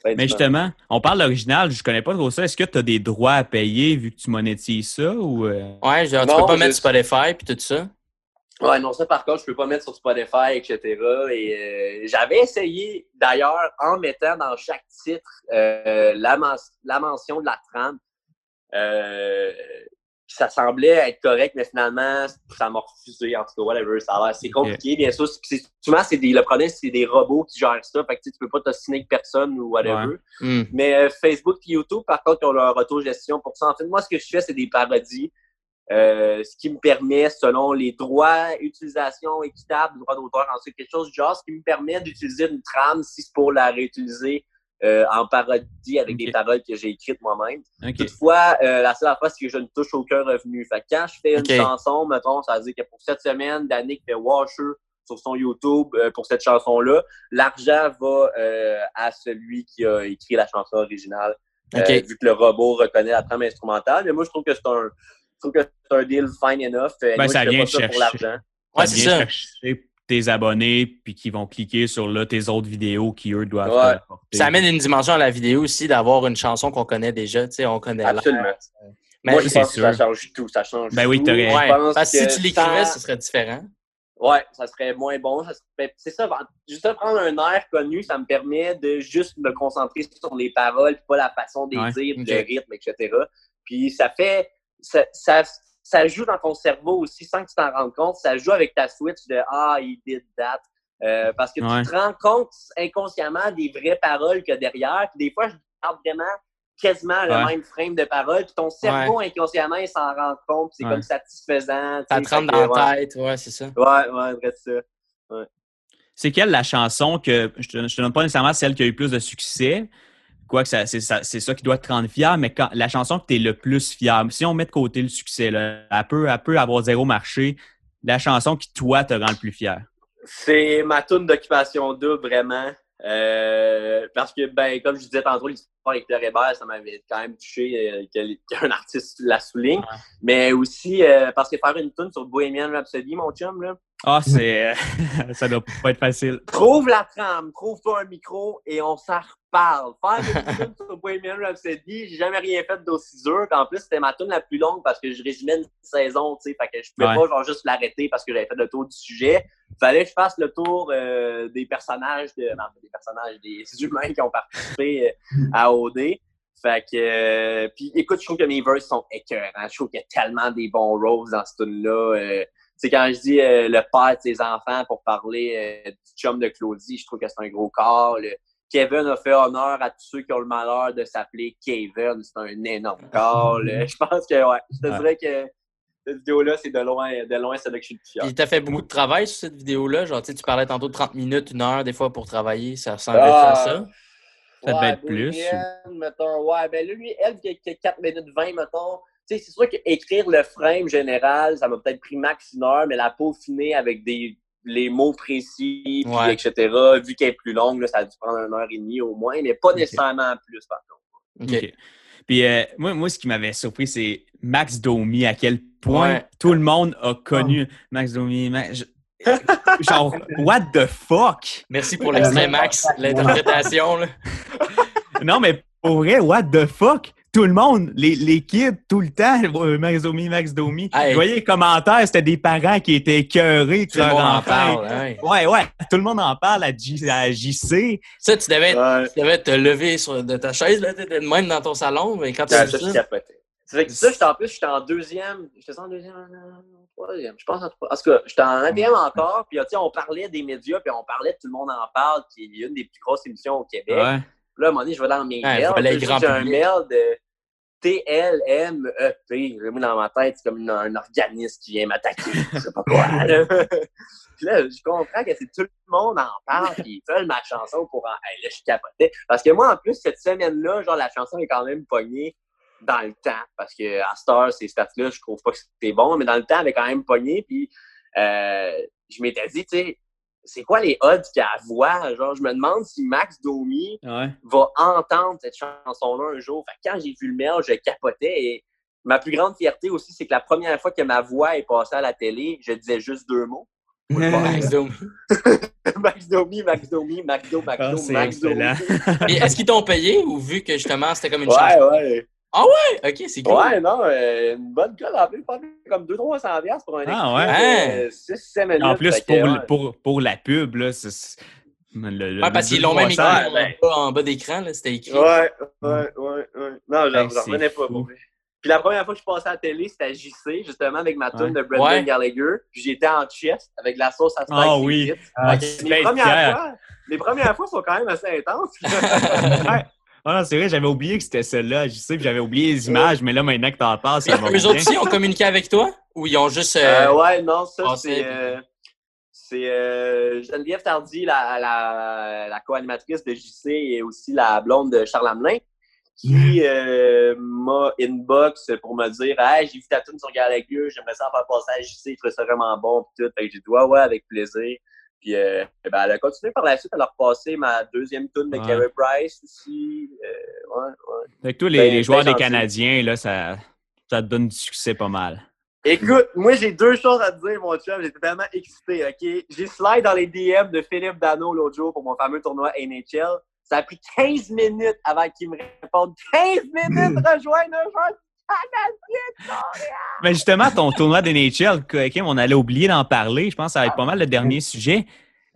Mais justement, on parle d'original, je connais pas trop ça. Est-ce que tu as des droits à payer vu que tu monétises ça ou euh? Ouais, genre, tu peux pas mettre Spotify puis tout ça? Ouais, non, ça par contre, je peux pas mettre sur Spotify, etc. Et euh, j'avais essayé, d'ailleurs, en mettant dans chaque titre euh, la, la, mention de la trame. Euh, ça semblait être correct, mais finalement, ça m'a refusé, en tout cas, whatever. Ça a l'air assez compliqué, bien sûr. Souvent, c'est des, le problème, c'est des robots qui gèrent ça. Fait que tu peux pas t'assiner avec personne ou whatever. Hmm. Mais euh, Facebook et YouTube, par contre, ils ont leur auto-gestion pour ça. En fait, moi, ce que je fais, c'est des parodies. Euh, ce qui me permet, selon les droits, utilisation équitable, droits d'auteur, ensuite quelque chose du genre, ce qui me permet d'utiliser une trame si c'est pour la réutiliser euh, en parodie avec des paroles que j'ai écrites moi-même. Toutefois, euh, la seule fois, c'est que je ne touche aucun revenu. Fait que quand je fais une chanson, mettons, ça veut dire que pour cette semaine, Danick fait Washer sur son YouTube euh, pour cette chanson-là, l'argent va à celui qui a écrit la chanson originale. vu que le robot reconnaît la trame instrumentale. Mais moi, je trouve que c'est un, que c'est un deal fine enough. Ben, moi, ça vient pas chercher. pour l'argent. Ouais, c'est ça tes abonnés puis qui vont cliquer sur là, tes autres vidéos qui, eux, doivent Ça amène une dimension à la vidéo aussi d'avoir une chanson qu'on connaît déjà. Tu sais, on connaît Absolument. Mais Moi, je pense que ça change tout. Ça change ben oui, tout. Ouais. Parce que si tu l'écrivais, ce serait différent. Ouais, ça serait moins bon. C'est ça, juste prendre un air connu, ça me permet de juste me concentrer sur les paroles, pas la façon de dire, le rythme, etc. Puis ça fait ça, ça, joue dans ton cerveau aussi sans que tu t'en rendes compte. Ça joue avec ta switch de Ah, he did that. Euh, parce que tu te rends compte inconsciemment des vraies paroles que derrière. Puis des fois, je parle vraiment quasiment le même frame de parole. Puis ton cerveau inconsciemment, il s'en rend compte. C'est comme satisfaisant. Ça te rentre dans la tête, ouais, c'est ça. Ouais, ouais, c'est ça. C'est quelle la chanson que, je te, te donne pas nécessairement celle qui a eu plus de succès, quoique c'est ça, ça, qui doit te rendre fier, mais quand, la chanson que tu es le plus fier, si on met de côté le succès, là, elle, peut, elle peut avoir zéro marché, la chanson qui, toi, te rend le plus fier. C'est ma tune d'occupation double, vraiment. Euh, parce que, ben, comme je disais tantôt, l'histoire avec Pierre Hébert, ça m'avait quand même touché euh, qu'un artiste la souligne. Mais aussi euh, parce que faire une tune sur Bohemian Rhapsody, mon chum, là. Ah, c'est. ça doit pas être facile. Trouve la trame, trouve-toi un micro et on s'en reparle. Faire une tune sur Bohemian Rhapsody, j'ai jamais rien fait d'aussi dur. En plus, c'était ma tune la plus longue parce que je résumais une saison, tu sais. Fait que je pouvais pas, genre, juste l'arrêter parce que j'avais fait le tour du sujet fallait que je fasse le tour euh, des personnages, de, non, des personnages, des humains qui ont participé euh, à OD. Fait que, euh, puis écoute, je trouve que mes verses sont écœurants. Je trouve qu'il y a tellement des bons roses dans ce tune-là. C'est quand je dis le père de ses enfants pour parler du chum de Claudie, je trouve que c'est un gros corps. Kevin a fait honneur à tous ceux qui ont le malheur de s'appeler Kevin. C'est un énorme corps. Je pense que, ouais, je te dirais que cette vidéo-là, c'est de loin, de loin celle que je suis le plus fier. tu as fait beaucoup de travail sur cette vidéo-là? Genre, tu parlais tantôt de 30 minutes, une heure, des fois, pour travailler. Ça ressemble à ça? Ça devait être plus. Mettons, ouais, ben lui, elle, qui a 4 minutes 20, mettons. Tu sais, c'est sûr qu'écrire le frame général, ça m'a peut-être pris max une heure, mais la peaufiner avec des, les mots précis, puis etc., vu qu'elle est plus longue, là, ça a dû prendre une heure et demie au moins, mais pas nécessairement plus, par contre. OK. Puis euh, moi, moi, ce qui m'avait surpris, c'est Max Domi, à quel point tout le monde a connu Max Domi. genre, what the fuck? Merci pour l'extrait, Max, l'interprétation. non, mais pour vrai, what the fuck? Tout le monde, les, les kids, tout le temps, Max Domi, Max Domi. Vous voyez les commentaires, c'était des parents qui étaient écœurés que leur enfant. Parle, ouais. ouais, tout le monde en parle à, JC. Ça, tu devais, tu devais te lever sur, de ta chaise, là, t'étais de même dans ton salon, mais quand tu as ça. C'est vrai que ça, j'étais en plus, j'étais en deuxième. J'étais en deuxième, troisième. Je pense en tout cas, j'étais en neuvième encore. Puis, on parlait des médias, puis on parlait de Tout le monde en parle, qui est une des plus grosses émissions au Québec. Là, à un moment donné, je vais dans mes mails. J'ai un mail de T-L-M-E-P. J'ai mis dans ma tête, c'est comme un organisme qui vient m'attaquer. Je sais pas quoi. Là. puis là, je comprends que c'est tout le monde en parle, puis ils veulent ma chanson pour en. Hey, là, je capotais. Parce que moi, en plus, cette semaine-là, genre, la chanson est quand même pognée dans le temps. Parce que à Star, ces stats-là, je trouve pas que c'était bon, mais dans le temps, elle avait quand même pogné. Puis euh, je m'étais dit, tu sais, c'est quoi les odds qu'elle voit? Genre, je me demande si Max Domi va entendre cette chanson-là un jour. Fait quand j'ai vu le mail, je capotais. Et ma plus grande fierté aussi, c'est que la première fois que ma voix est passée à la télé, je disais juste deux mots. Max Domi. Max Domi, Max Domi, Max Domi, Max Domi, Max Domi. est-ce qu'ils t'ont payé ou vu que justement c'était comme une ouais, chanson? Ouais, ah ouais? Ok, c'est cool. Ouais, non, euh, une bonne colle. En plus, comme 200-300$ pour un ah, ouais. 6 minutes. En plus, pour, pour, pour, la pub, là, c'est. Le, ouais, parce qu'ils l'ont même écrit ben... en bas d'écran, c'était écrit. Ouais, ouais, ouais, ouais. Non, j'en revenais pas. Pour Puis la première fois que je passais à la télé, c'était à JC, justement, avec ma tune de Brendan Gallagher. Puis j'étais en chest avec la sauce à Spike. Ah oui. Ah, les, premières fois, les premières fois sont quand même assez intenses. Ah c'est vrai, j'avais oublié que c'était celle-là. Je sais, j'avais oublié les images, mais là, maintenant que t'en parles, ça va Eux autres aussi ont communiqué avec toi? Ou ils ont juste. Euh, euh, ouais, non, ça, c'est. Euh, c'est Geneviève Tardy, la, la, la co-animatrice de JC et aussi la blonde de Charles Hamelin, qui m'a inbox pour me dire Hey, j'ai vu ta tune sur Gallagher, j'aimerais ça en faire passer à JC, il trouvait ça vraiment bon. Puis tout. Fait que j'ai dit Ouais, ouais, avec plaisir. Puis euh, ben, elle a continué par la suite à leur passer ma deuxième tune de Carey Price aussi. Euh, ouais, ouais. Avec tous les, ben, les joueurs des Canadiens, là, ça, ça te donne du succès pas mal. Écoute, moi j'ai deux choses à te dire, mon chum. J'étais vraiment excité, OK? J'ai slide dans les DM de Philippe Dano l'autre jour pour mon fameux tournoi NHL. Ça a pris 15 minutes avant qu'il me réponde. 15 minutes rejoindre un joueur mais justement, ton tournoi de NHL, Kim, on allait oublier d'en parler. Je pense que ça va être pas mal le dernier sujet.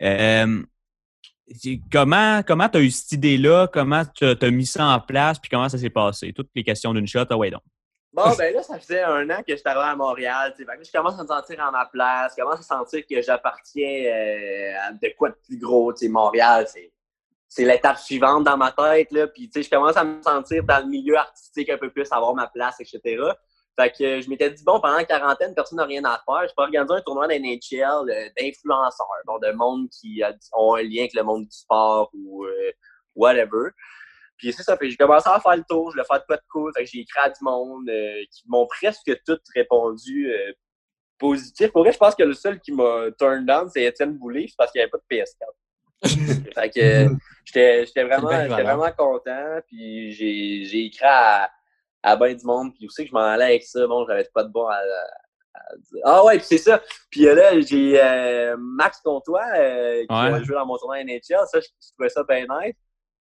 Euh, comment comment tu as eu cette idée-là? Comment tu as, mis ça en place? Puis comment ça s'est passé? Toutes les questions d'une shot, ah ouais donc. Bon, ben là, ça faisait un an que j'étais arrivé à Montréal. Fait que je commence à me sentir à ma place, je commence à sentir que j'appartiens euh, à de quoi de plus gros. Montréal, c'est, c'est l'étape suivante dans ma tête. Là. Puis, je commence à me sentir dans le milieu artistique un peu plus, avoir ma place, etc. Fait que je m'étais dit, bon, pendant la quarantaine, personne n'a rien à faire. Je peux organiser un tournoi d'NHL euh, d'influenceurs, donc de monde qui ont un lien avec le monde du sport ou euh, whatever. Puis c'est ça, fait j'ai commencé à faire le tour, je le faire de quoi de cool. Fait que j'ai écrit à du monde euh, qui m'ont presque tout répondu euh, positif. Pour vrai, je pense que le seul qui m'a turned down, c'est Étienne Boulay, c'est parce qu'il n'y avait pas de PS4. fait que j'étais vraiment, vraiment content. Puis j'ai écrit à, à ben du monde. Puis aussi que je m'en allais avec ça. Bon, j'avais pas de bon à, dire. Ah ouais, puis c'est ça. Puis là, j'ai euh, Max Comtois qui a joué dans mon tournoi NHL. Ça, je, trouvais ça bien nice.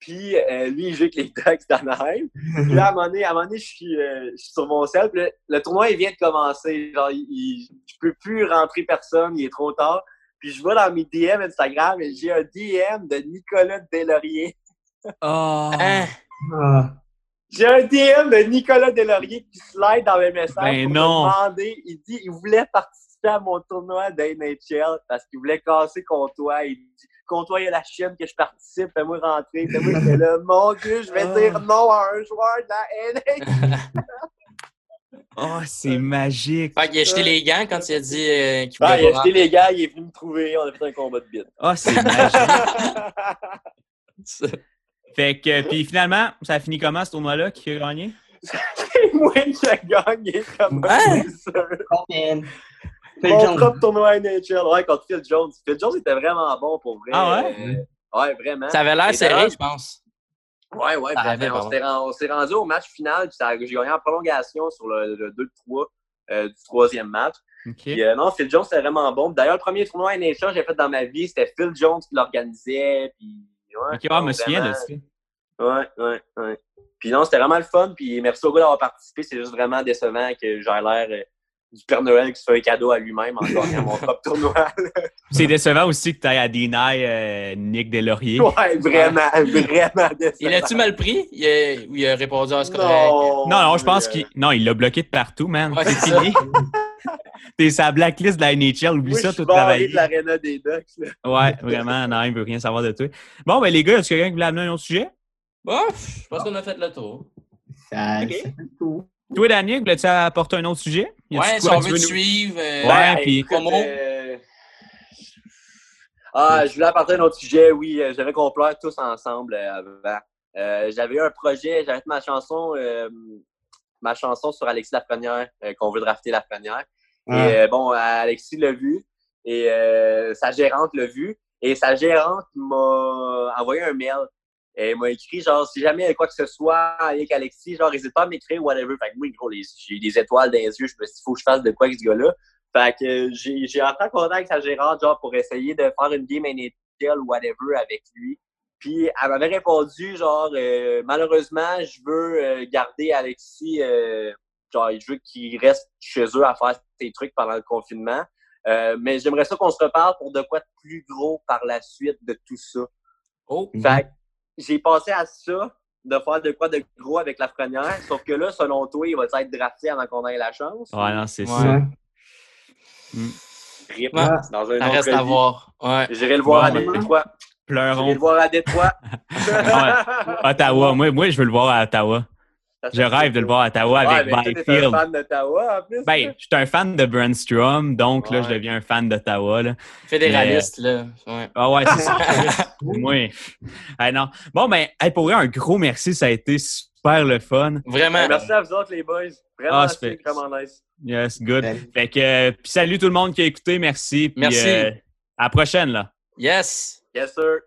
Puis euh, lui, il joue avec les Ducks d'Anaheim. Puis là, à un moment donné, à un moment donné je, suis, euh, je suis sur mon sel. Puis le, tournoi, il vient de commencer. Genre, il, je peux plus rentrer personne, il est trop tard. Puis je vais dans mes DM Instagram et j'ai un DM de Nicolas Delaurier. Oh! J'ai un DM de Nicolas Delaurier qui slide dans mes messages ben pour non. me demander. Il dit il voulait participer à mon tournoi d'NHL parce qu'il voulait casser contre toi. Il dit il y a la chienne que je participe, fais-moi rentrer. Fais-moi, c'est là, mon Dieu, je vais ah. dire non à un joueur de la NH. oh, c'est magique. Fait qu'il a jeté les gants quand il a dit euh, qu'il voulait. Ah, il a jeté les gants, il est venu me trouver, on a fait un combat de bite. oh, c'est magique. fait que, puis finalement, ça a fini comment ce tournoi-là? Qui a gagné? c'est moi qui a gagné, comme ça. Mon propre tournoi NHL, ouais, contre Phil Jones. Phil Jones était vraiment bon pour vrai. Ah ouais? Euh, ouais, vraiment. Ça avait l'air serré, je pense. Ouais, ouais, vraiment. on s'est rendu au match final, puis j'ai gagné en prolongation sur le, 2-3 euh, du troisième match. Puis, euh, non, Phil Jones, c'était vraiment bon. D'ailleurs, le premier tournoi NHL que j'ai fait dans ma vie, c'était Phil Jones qui l'organisait. Puis, ouais, ok, ouais, me souviens de ça. Ouais, ouais, ouais. Puis non, c'était vraiment le fun. Puis merci au gars d'avoir participé. C'est juste vraiment décevant que j'ai l'air du Père Noël qui se fait un cadeau à lui-même en gagnant mon propre tournoi. C'est décevant aussi que tu ailles à deny euh, Nick Delaurier. Ouais, vraiment, vraiment décevant. Il a-tu mal pris? Il a, il a répondu à ce non, non, non, je pense qu'il non, il l'a bloqué de partout, man. c'est fini. T'es sa blacklist de la NHL, oublie ça, tout travailler. de l'aréna des Ducks. Ouais, vraiment, non, il veut rien savoir de toi. Bon, ben les gars, est-ce que quelqu'un qui voulait amener un autre sujet? Bon, je pense qu'on a fait le tour. Ça, okay. fait le tour. Toi, Daniel, voulais-tu apporter un autre sujet? Ouais, si on veut te suivre. Euh, ouais, puis. Euh... Ah, je voulais apporter un autre sujet, oui. Euh, j'avais qu'on pleure tous ensemble euh, avant. Euh, j'avais un projet, j'avais ma chanson, ma chanson sur Alexis Lafrenière, qu'on veut drafter Lafrenière. Et bon, Alexis l'a vu et sa gérante l'a vu. Et sa gérante m'a envoyé un mail elle m'a écrit, genre, si jamais il y a quoi que ce soit avec Alexis, genre, n'hésite pas à m'écrire, whatever. Fait que moi, gros, j'ai des étoiles dans les yeux. Je me suis dit, il faut que je fasse de quoi avec ce gars-là. Fait que j'ai entré en contact avec sa gérante, genre, pour essayer de faire une game NHL whatever avec lui. Puis elle m'avait répondu, genre, euh, malheureusement, je veux euh, garder Alexis, euh, genre, je veux qu'il reste chez eux à faire ses trucs pendant le confinement. mais j'aimerais ça qu'on se reparle pour de quoi de plus gros par la suite de tout ça. Oh. Fait j'ai pensé à ça, de faire de quoi de gros avec la première, sauf que là, selon toi, il va être drafté avant qu'on ait la chance. Ouais, non, c'est ça. Mm. Rip, dans un ça reste à voir. Ouais. J'irai le voir à Détroit. Pleurons. J'irai le voir à Détroit. Ottawa. Moi, moi, je veux le voir à Ottawa. Je rêve de le voir à Ottawa avec Byfield. Tu es un fan d'Ottawa en plus? Ben, je suis un fan de Brandstrom, donc là, je deviens un fan d'Ottawa. Fédéraliste, là. Ouais. Ah ouais, c'est ça. oui. non. Bon, ben, pour vrai, un gros merci. Ça a été super le fun. Vraiment. Merci à vous autres, les boys. Vraiment, ah, c'est vraiment nice. Yes, good. Fait que, puis salut tout le monde qui a écouté. Merci. merci. Euh, à la prochaine, là. Yes. Yes, sir.